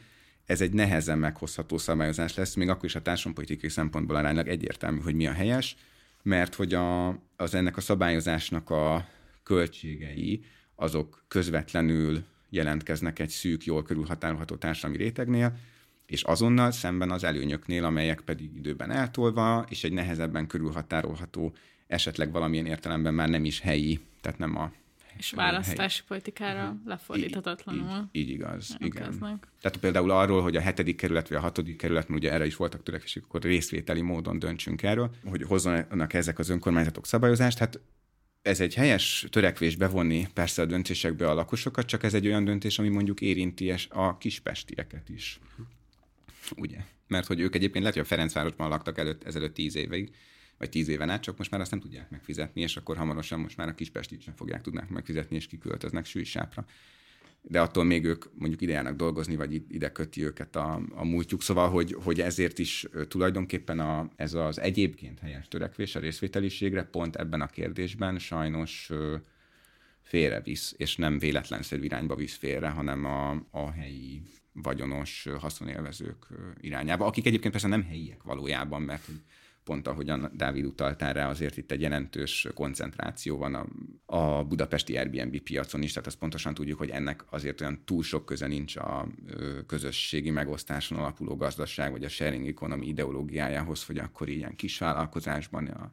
ez egy nehezen meghozható szabályozás lesz, még akkor is a társadalompolitikai szempontból aránylag egyértelmű, hogy mi a helyes, mert hogy a, az ennek a szabályozásnak a költségei azok közvetlenül jelentkeznek egy szűk, jól körülhatárolható társadalmi rétegnél, és azonnal szemben az előnyöknél, amelyek pedig időben eltolva, és egy nehezebben körülhatárolható esetleg valamilyen értelemben már nem is helyi, tehát nem a és választási helyi. politikára uh-huh. lefordíthatatlanul. Így, így, így igaz, igen. Tehát például arról, hogy a hetedik kerület vagy a hatodik kerület, mert ugye erre is voltak törekvések, akkor részvételi módon döntsünk erről, hogy hozzanak ezek az önkormányzatok szabályozást. Hát ez egy helyes törekvés bevonni persze a döntésekbe a lakosokat, csak ez egy olyan döntés, ami mondjuk érinti a kispestieket is. Ugye? Mert hogy ők egyébként lehet, hogy a Ferencvárosban laktak előtt, ezelőtt tíz évig, vagy tíz éven át, csak most már azt nem tudják megfizetni, és akkor hamarosan most már a Kispestit sem fogják tudnák megfizetni, és kiköltöznek sűjsápra. De attól még ők mondjuk ide járnak dolgozni, vagy ide köti őket a, a múltjuk. Szóval, hogy, hogy ezért is tulajdonképpen a, ez az egyébként helyes törekvés a részvételiségre pont ebben a kérdésben sajnos félrevisz, és nem véletlenszerű irányba visz félre, hanem a, a helyi vagyonos haszonélvezők irányába, akik egyébként persze nem helyiek valójában, mert pont ahogyan Dávid utaltál rá, azért itt egy jelentős koncentráció van a, a budapesti Airbnb piacon is, tehát azt pontosan tudjuk, hogy ennek azért olyan túl sok köze nincs a közösségi megosztáson alapuló gazdaság, vagy a sharing economy ideológiájához, hogy akkor ilyen kis vállalkozásban a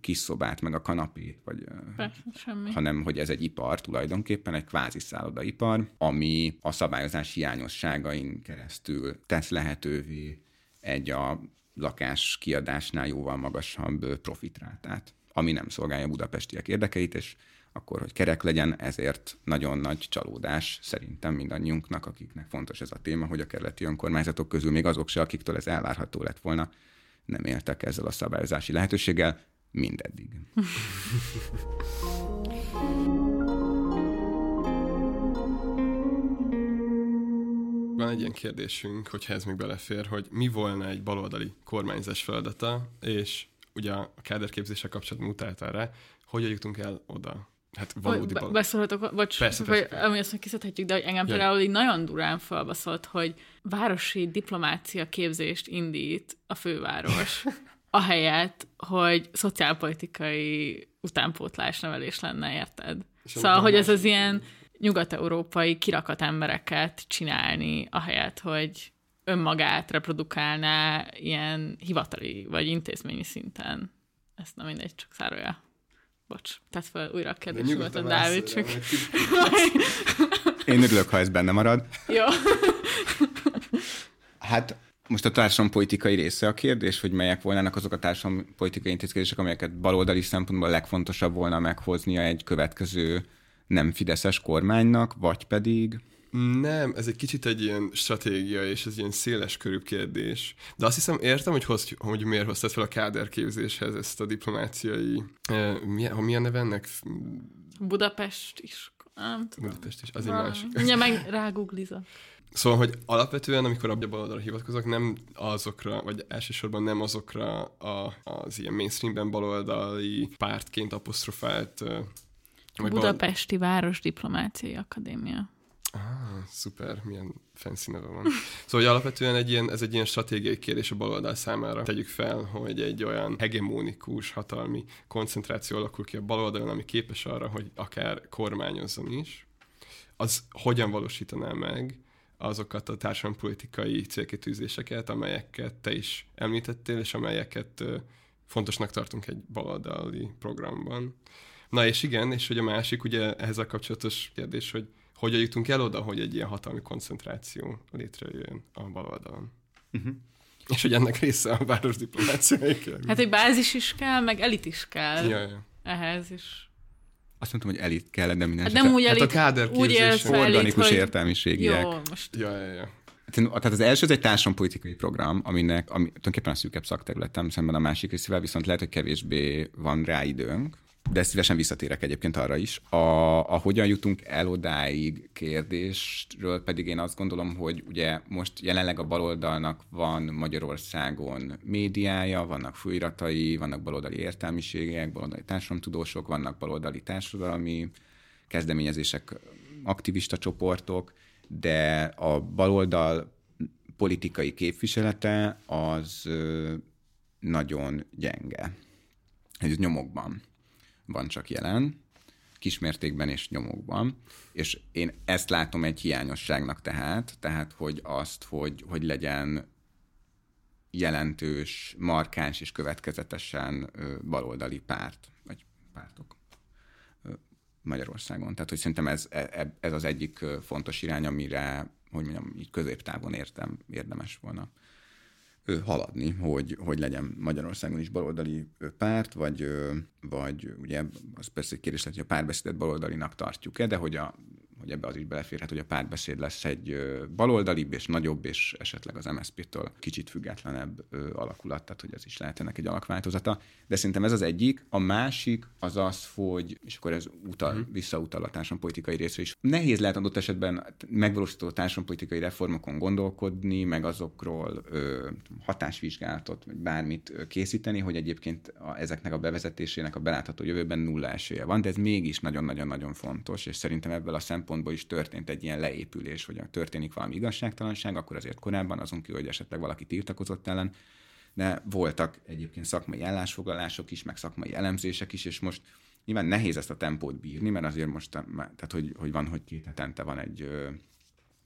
kis szobát, meg a kanapét, vagy, Persze, semmi. hanem hogy ez egy ipar tulajdonképpen, egy kvázi szállodaipar, ami a szabályozás hiányosságain keresztül tesz lehetővé egy a lakás kiadásnál jóval magasabb profitrátát, ami nem szolgálja budapestiek érdekeit, és akkor, hogy kerek legyen, ezért nagyon nagy csalódás szerintem mindannyiunknak, akiknek fontos ez a téma, hogy a kerületi önkormányzatok közül még azok se, akiktől ez elvárható lett volna, nem éltek ezzel a szabályozási lehetőséggel mindeddig. [laughs] Van egy ilyen kérdésünk, hogyha ez még belefér, hogy mi volna egy baloldali kormányzás feladata, és ugye a káderképzéssel kapcsolatban mutatál rá, hogy jutunk el oda. Hát valódi bal... Beszólhatok, bocs, persze, persze, persze. ami azt kiszedhetjük, de hogy engem Jaj. például így nagyon durán felbaszolt, hogy városi diplomácia képzést indít a főváros. [laughs] ahelyett, hogy szociálpolitikai utánpótlás nevelés lenne, érted? És szóval, hogy ez az ilyen nyugat-európai kirakat embereket csinálni, ahelyett, hogy önmagát reprodukálná ilyen hivatali vagy intézményi szinten. Ezt nem mindegy, csak szárolja. Bocs, tehát fel újra a kérdés a Dávid, csak... Én örülök, ha ez benne marad. Jó. Hát most a társadalompolitikai része a kérdés, hogy melyek volnának azok a társadalompolitikai intézkedések, amelyeket baloldali szempontból legfontosabb volna meghoznia egy következő nem fideszes kormánynak, vagy pedig Nem, ez egy kicsit egy ilyen stratégia, és ez ilyen széles körű kérdés. De azt hiszem, értem, hogy, hoz, hogy miért hoztad fel a káderképzéshez ezt a diplomáciai... Eh, milyen, ha milyen neve ennek? Budapest is. Nem tudom. Budapest is, az egy másik. Ja, meg rágooglizok. Szóval, hogy alapvetően, amikor a baloldalra hivatkozok, nem azokra, vagy elsősorban nem azokra a, az ilyen mainstreamben baloldali pártként apostrofált ö, vagy Budapesti Város Diplomáciai Akadémia. Ah, szuper, milyen fancy neve van. Szóval, hogy alapvetően egy ilyen, ez egy ilyen stratégiai kérdés a baloldal számára. Tegyük fel, hogy egy olyan hegemonikus, hatalmi koncentráció alakul ki a baloldalon, ami képes arra, hogy akár kormányozzon is. Az hogyan valósítaná meg azokat a társadalompolitikai célkitűzéseket, amelyeket te is említettél, és amelyeket fontosnak tartunk egy baloldali programban. Na és igen, és hogy a másik ugye ehhez a kapcsolatos kérdés, hogy hogyan jutunk el oda, hogy egy ilyen hatalmi koncentráció létrejöjjön a baloldalon. Uh-huh. És hogy ennek része a városdiplomáciai kérdés. Hát egy bázis is kell, meg elit is kell Ja, ja. ehhez is. Azt mondtam, hogy elit kell, de minden Hát nem úgy Hát a elit, káder úgy elit, organikus hogy... értelmiségiek. Jó, most Ja, ja, ja. Tehát az első az egy társadalompolitikai program, aminek ami tulajdonképpen a szűkebb szakterületem szemben a másik részével, viszont lehet, hogy kevésbé van rá időnk, de szívesen visszatérek egyébként arra is. A, a hogyan jutunk el odáig kérdésről pedig én azt gondolom, hogy ugye most jelenleg a baloldalnak van Magyarországon médiája, vannak folyiratai, vannak baloldali értelmiségek, baloldali társadalomtudósok, vannak baloldali társadalmi kezdeményezések, aktivista csoportok, de a baloldal politikai képviselete az nagyon gyenge. Ez nyomokban van csak jelen, kismértékben és nyomokban, és én ezt látom egy hiányosságnak tehát, tehát hogy azt, hogy, hogy legyen jelentős, markáns és következetesen baloldali párt, vagy pártok Magyarországon. Tehát, hogy szerintem ez, e- ez az egyik fontos irány, amire, hogy mondjam, így középtávon értem, érdemes volna haladni, hogy, hogy legyen Magyarországon is baloldali párt, vagy, vagy ugye az persze egy kérdés lehet, hogy a párbeszédet baloldalinak tartjuk-e, de hogy a hogy ebbe az is beleférhet, hogy a párbeszéd lesz egy baloldalibb és nagyobb, és esetleg az MSZP-től kicsit függetlenebb alakulat, tehát hogy ez is lehet ennek egy alakváltozata. De szerintem ez az egyik. A másik az az, hogy, és akkor ez utal, uh-huh. visszautal a társadalompolitikai részre is. Nehéz lehet adott esetben megvalósító társadalompolitikai reformokon gondolkodni, meg azokról ö, hatásvizsgálatot, vagy bármit készíteni, hogy egyébként a, ezeknek a bevezetésének a belátható jövőben nulla esélye van, de ez mégis nagyon-nagyon-nagyon fontos, és szerintem ebből a szempontból is történt egy ilyen leépülés, hogy történik valami igazságtalanság, akkor azért korábban azon kívül, hogy esetleg valaki tiltakozott ellen, de voltak egyébként szakmai állásfoglalások is, meg szakmai elemzések is, és most nyilván nehéz ezt a tempót bírni, mert azért most, tehát hogy, hogy van, hogy két hetente van egy,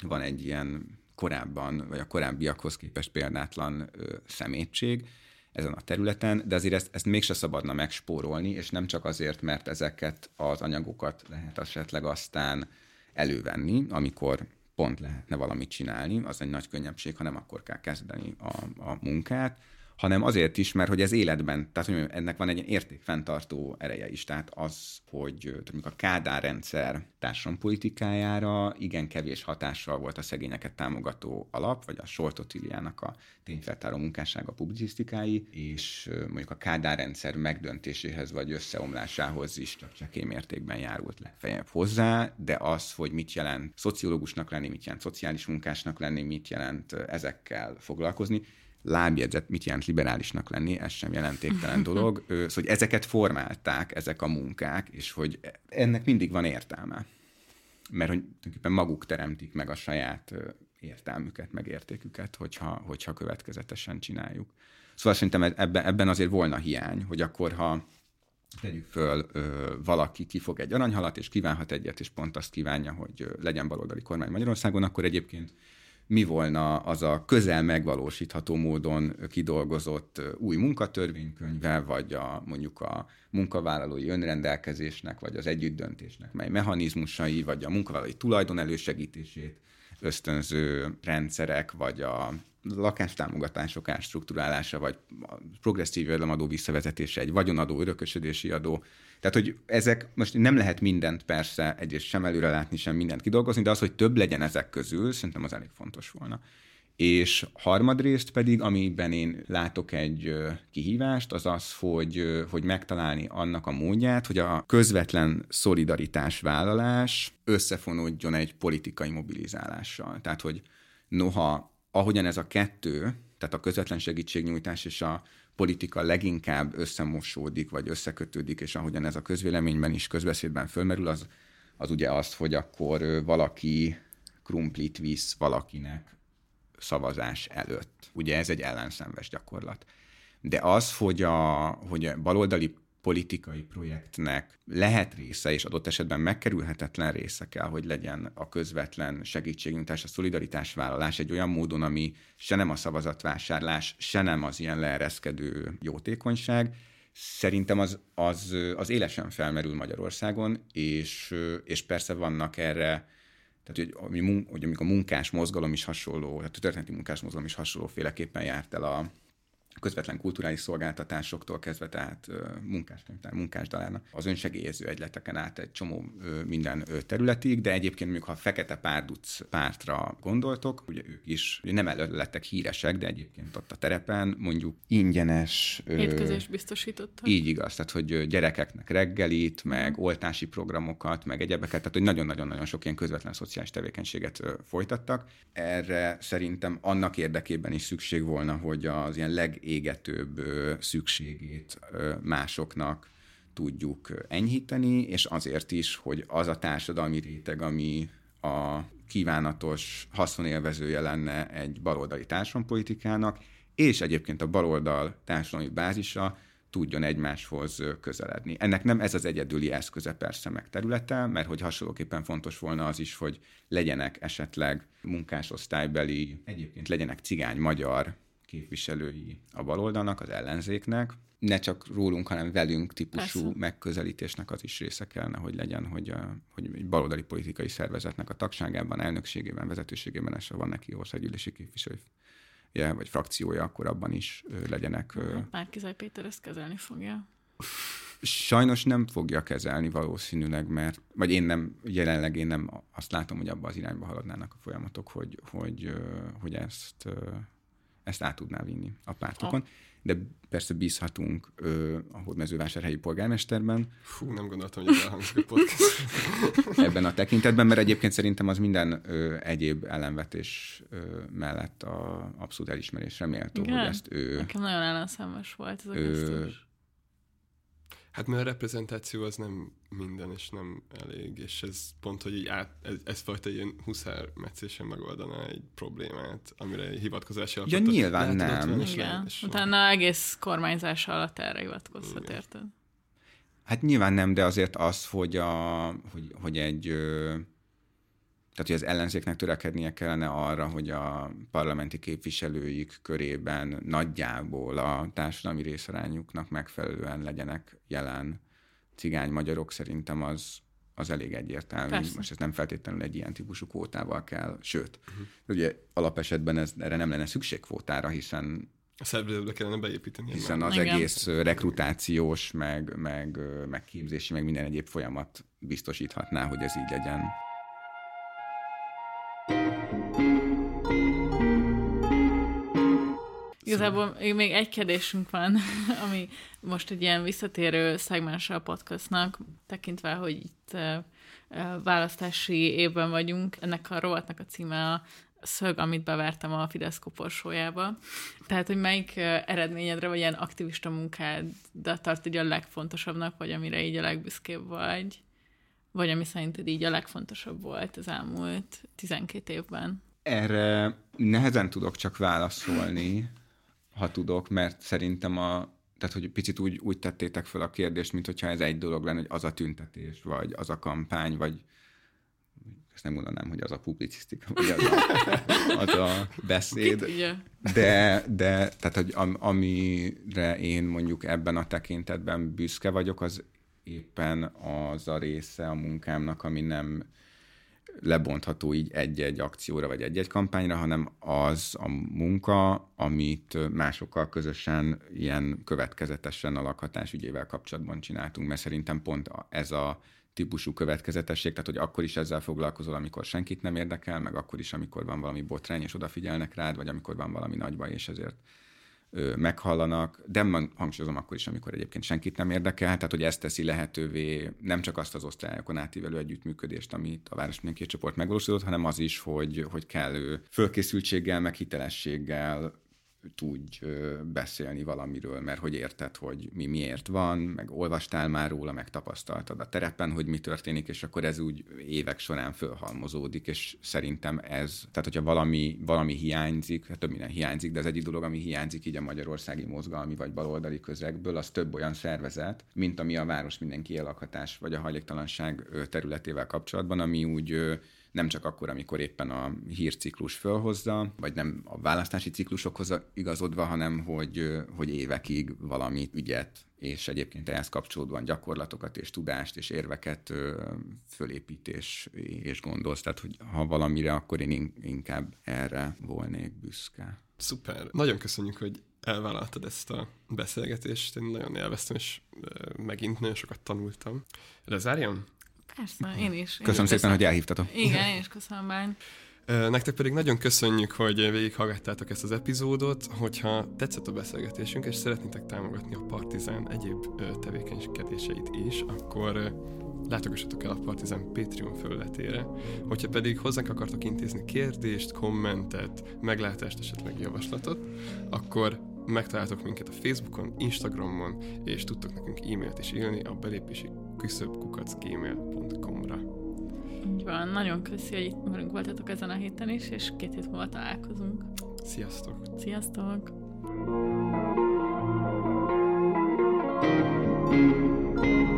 van egy ilyen korábban, vagy a korábbiakhoz képest példátlan ö, szemétség ezen a területen, de azért ezt, ezt mégse szabadna megspórolni, és nem csak azért, mert ezeket az anyagokat lehet esetleg aztán elővenni, amikor pont lehetne valamit csinálni, az egy nagy könnyebbség, ha nem akkor kell kezdeni a, a munkát, hanem azért is, mert hogy ez életben, tehát hogy ennek van egy értékfenntartó ereje is, tehát az, hogy tudjuk, a Kádár rendszer társadalompolitikájára igen kevés hatással volt a szegényeket támogató alap, vagy a Soltotiliának a tényfeltáró munkássága publicisztikái, és mondjuk a Kádár rendszer megdöntéséhez vagy összeomlásához is csak csekély mértékben járult legfeljebb hozzá, de az, hogy mit jelent szociológusnak lenni, mit jelent szociális munkásnak lenni, mit jelent ezekkel foglalkozni, lábjegyzet, mit jelent liberálisnak lenni, ez sem jelentéktelen [laughs] dolog. Szóval, hogy ezeket formálták, ezek a munkák, és hogy ennek mindig van értelme. Mert hogy tulajdonképpen maguk teremtik meg a saját értelmüket, meg értéküket, hogyha, hogyha következetesen csináljuk. Szóval szerintem ebben, ebben azért volna hiány, hogy akkor, ha tegyük föl, ö, valaki kifog egy aranyhalat, és kívánhat egyet, és pont azt kívánja, hogy legyen baloldali kormány Magyarországon, akkor egyébként mi volna az a közel megvalósítható módon kidolgozott új munkatörvénykönyve, vagy a, mondjuk a munkavállalói önrendelkezésnek, vagy az együttdöntésnek, mely mechanizmusai, vagy a munkavállalói tulajdon elősegítését ösztönző rendszerek, vagy a lakástámogatások átstruktúrálása, vagy a progresszív jövedelemadó visszavezetése, egy vagyonadó, örökösödési adó. Tehát, hogy ezek most nem lehet mindent persze egyrészt sem előre látni, sem mindent kidolgozni, de az, hogy több legyen ezek közül, szerintem az elég fontos volna. És harmadrészt pedig, amiben én látok egy kihívást, az az, hogy, hogy megtalálni annak a módját, hogy a közvetlen szolidaritás vállalás összefonódjon egy politikai mobilizálással. Tehát, hogy noha ahogyan ez a kettő, tehát a közvetlen segítségnyújtás és a politika leginkább összemosódik, vagy összekötődik, és ahogyan ez a közvéleményben is, közbeszédben fölmerül, az, az ugye az, hogy akkor valaki krumplit visz valakinek szavazás előtt. Ugye ez egy ellenszenves gyakorlat. De az, hogy a, hogy a baloldali politikai projektnek lehet része, és adott esetben megkerülhetetlen része kell, hogy legyen a közvetlen segítségnyújtás, a szolidaritás vállalás egy olyan módon, ami se nem a szavazatvásárlás, se nem az ilyen leereszkedő jótékonyság, Szerintem az, az, az élesen felmerül Magyarországon, és, és persze vannak erre tehát, hogy, hogy amikor a munkás mozgalom is hasonló, tehát a történeti munkás mozgalom is hasonlóféleképpen járt el a, közvetlen kulturális szolgáltatásoktól kezdve, tehát munkáskönyvtár, munkásdalárnak, az önsegélyező egyleteken át egy csomó minden területig, de egyébként mondjuk, ha Fekete Párduc pártra gondoltok, ugye ők is ugye nem előtt lettek híresek, de egyébként ott a terepen mondjuk ingyenes... Étkezést biztosítottak. Így igaz, tehát hogy gyerekeknek reggelit, meg oltási programokat, meg egyebeket, tehát hogy nagyon-nagyon-nagyon sok ilyen közvetlen szociális tevékenységet folytattak. Erre szerintem annak érdekében is szükség volna, hogy az ilyen leg legégetőbb szükségét másoknak tudjuk enyhíteni, és azért is, hogy az a társadalmi réteg, ami a kívánatos haszonélvezője lenne egy baloldali társadalompolitikának, és egyébként a baloldal társadalmi bázisa tudjon egymáshoz közeledni. Ennek nem ez az egyedüli eszköze persze meg területe, mert hogy hasonlóképpen fontos volna az is, hogy legyenek esetleg munkásosztálybeli, egyébként legyenek cigány-magyar képviselői a baloldalnak, az ellenzéknek. Ne csak rólunk, hanem velünk típusú Persze. megközelítésnek az is része kellene, hogy legyen, hogy, a, hogy egy baloldali politikai szervezetnek a tagságában, elnökségében, vezetőségében, és van neki országgyűlési képviselő vagy frakciója, akkor abban is legyenek. Márkizaj Péter ezt kezelni fogja. Sajnos nem fogja kezelni valószínűleg, mert, vagy én nem, jelenleg én nem azt látom, hogy abba az irányba haladnának a folyamatok, hogy, hogy, hogy ezt ezt át tudná vinni a pártokon. Ha. De persze bízhatunk ö, a hódmezővásárhelyi polgármesterben. Fú, nem gondoltam, hogy elhangzik a podcast. [laughs] Ebben a tekintetben, mert egyébként szerintem az minden ö, egyéb ellenvetés ö, mellett a abszolút elismerésre méltó, Igen? hogy ezt ő... Nekem nagyon ellenszemes volt ez a ö, Hát mert a reprezentáció az nem minden, és nem elég, és ez pont, hogy így át, ez, ez fajta ilyen huszár meccésen megoldaná egy problémát, amire hivatkozási alapot. Ja, nyilván nem. És Igen. És Utána egész kormányzás alatt erre hivatkozhat, érted? Hát nyilván nem, de azért az, hogy, a, hogy, hogy egy tehát, hogy az ellenzéknek törekednie kellene arra, hogy a parlamenti képviselőik körében nagyjából a társadalmi részarányuknak megfelelően legyenek jelen cigány magyarok, szerintem az, az elég egyértelmű. Persze. Most ez nem feltétlenül egy ilyen típusú kvótával kell, sőt, uh-huh. ugye alapesetben ez, erre nem lenne szükség kvótára, hiszen a szervezetbe kellene beépíteni. Hiszen az Igen. egész rekrutációs, meg, meg, meg képzési, meg minden egyéb folyamat biztosíthatná, hogy ez így legyen. Igazából még egy kérdésünk van, [laughs] ami most egy ilyen visszatérő szegmens a podcastnak, tekintve, hogy itt választási évben vagyunk. Ennek a rovatnak a címe a szög, amit bevertem a Fidesz koporsójába. Tehát, hogy melyik eredményedre, vagy ilyen aktivista munkád de tart így a legfontosabbnak, vagy amire így a legbüszkébb vagy? Vagy ami szerinted így a legfontosabb volt az elmúlt 12 évben? Erre nehezen tudok csak válaszolni, ha tudok, mert szerintem a, tehát hogy picit úgy, úgy tettétek fel a kérdést, mint hogyha ez egy dolog lenne, hogy az a tüntetés, vagy az a kampány, vagy ezt nem mondanám, hogy az a publicisztika, vagy az a, az a beszéd. De, de tehát, hogy am, amire én mondjuk ebben a tekintetben büszke vagyok, az éppen az a része a munkámnak, ami nem lebontható így egy-egy akcióra vagy egy-egy kampányra, hanem az a munka, amit másokkal közösen ilyen következetesen a lakhatás ügyével kapcsolatban csináltunk, mert szerintem pont ez a típusú következetesség, tehát hogy akkor is ezzel foglalkozol, amikor senkit nem érdekel, meg akkor is, amikor van valami botrány, és odafigyelnek rád, vagy amikor van valami nagy baj, és ezért meghallanak, de hangsúlyozom akkor is, amikor egyébként senkit nem érdekel, tehát hogy ez teszi lehetővé nem csak azt az osztályokon átívelő együttműködést, amit a Város Mindenki csoport megvalósított, hanem az is, hogy, hogy kellő fölkészültséggel, meg hitelességgel tudj beszélni valamiről, mert hogy érted, hogy mi miért van, meg olvastál már róla, meg tapasztaltad a terepen, hogy mi történik, és akkor ez úgy évek során fölhalmozódik, és szerintem ez, tehát hogyha valami, valami hiányzik, hát több minden hiányzik, de az egyik dolog, ami hiányzik így a magyarországi mozgalmi vagy baloldali közegből, az több olyan szervezet, mint ami a város mindenki elakhatás vagy a hajléktalanság területével kapcsolatban, ami úgy nem csak akkor, amikor éppen a hírciklus fölhozza, vagy nem a választási ciklusokhoz igazodva, hanem hogy, hogy évekig valami ügyet és egyébként ehhez kapcsolódóan gyakorlatokat és tudást és érveket fölépít és, és gondolsz. Tehát, hogy ha valamire, akkor én inkább erre volnék büszke. Szuper. Nagyon köszönjük, hogy elvállaltad ezt a beszélgetést. Én nagyon élveztem, és megint nagyon sokat tanultam. Lezárjam? Persze, én is. Én köszönöm is szépen, hogy elhívtatok. Igen, én is köszönöm, Bány. Nektek pedig nagyon köszönjük, hogy végighallgattátok ezt az epizódot. Hogyha tetszett a beszélgetésünk, és szeretnétek támogatni a Partizán egyéb tevékenykedéseit is, akkor látogassatok el a Partizán Patreon felületére. Hogyha pedig hozzánk akartok intézni kérdést, kommentet, meglátást, esetleg javaslatot, akkor megtaláltok minket a Facebookon, Instagramon, és tudtok nekünk e-mailt is írni a belépési küszöbkukac.gmail.com-ra. Így van, nagyon köszi, hogy itt velünk voltatok ezen a héten is, és két hét múlva találkozunk. Sziasztok! Sziasztok! thank you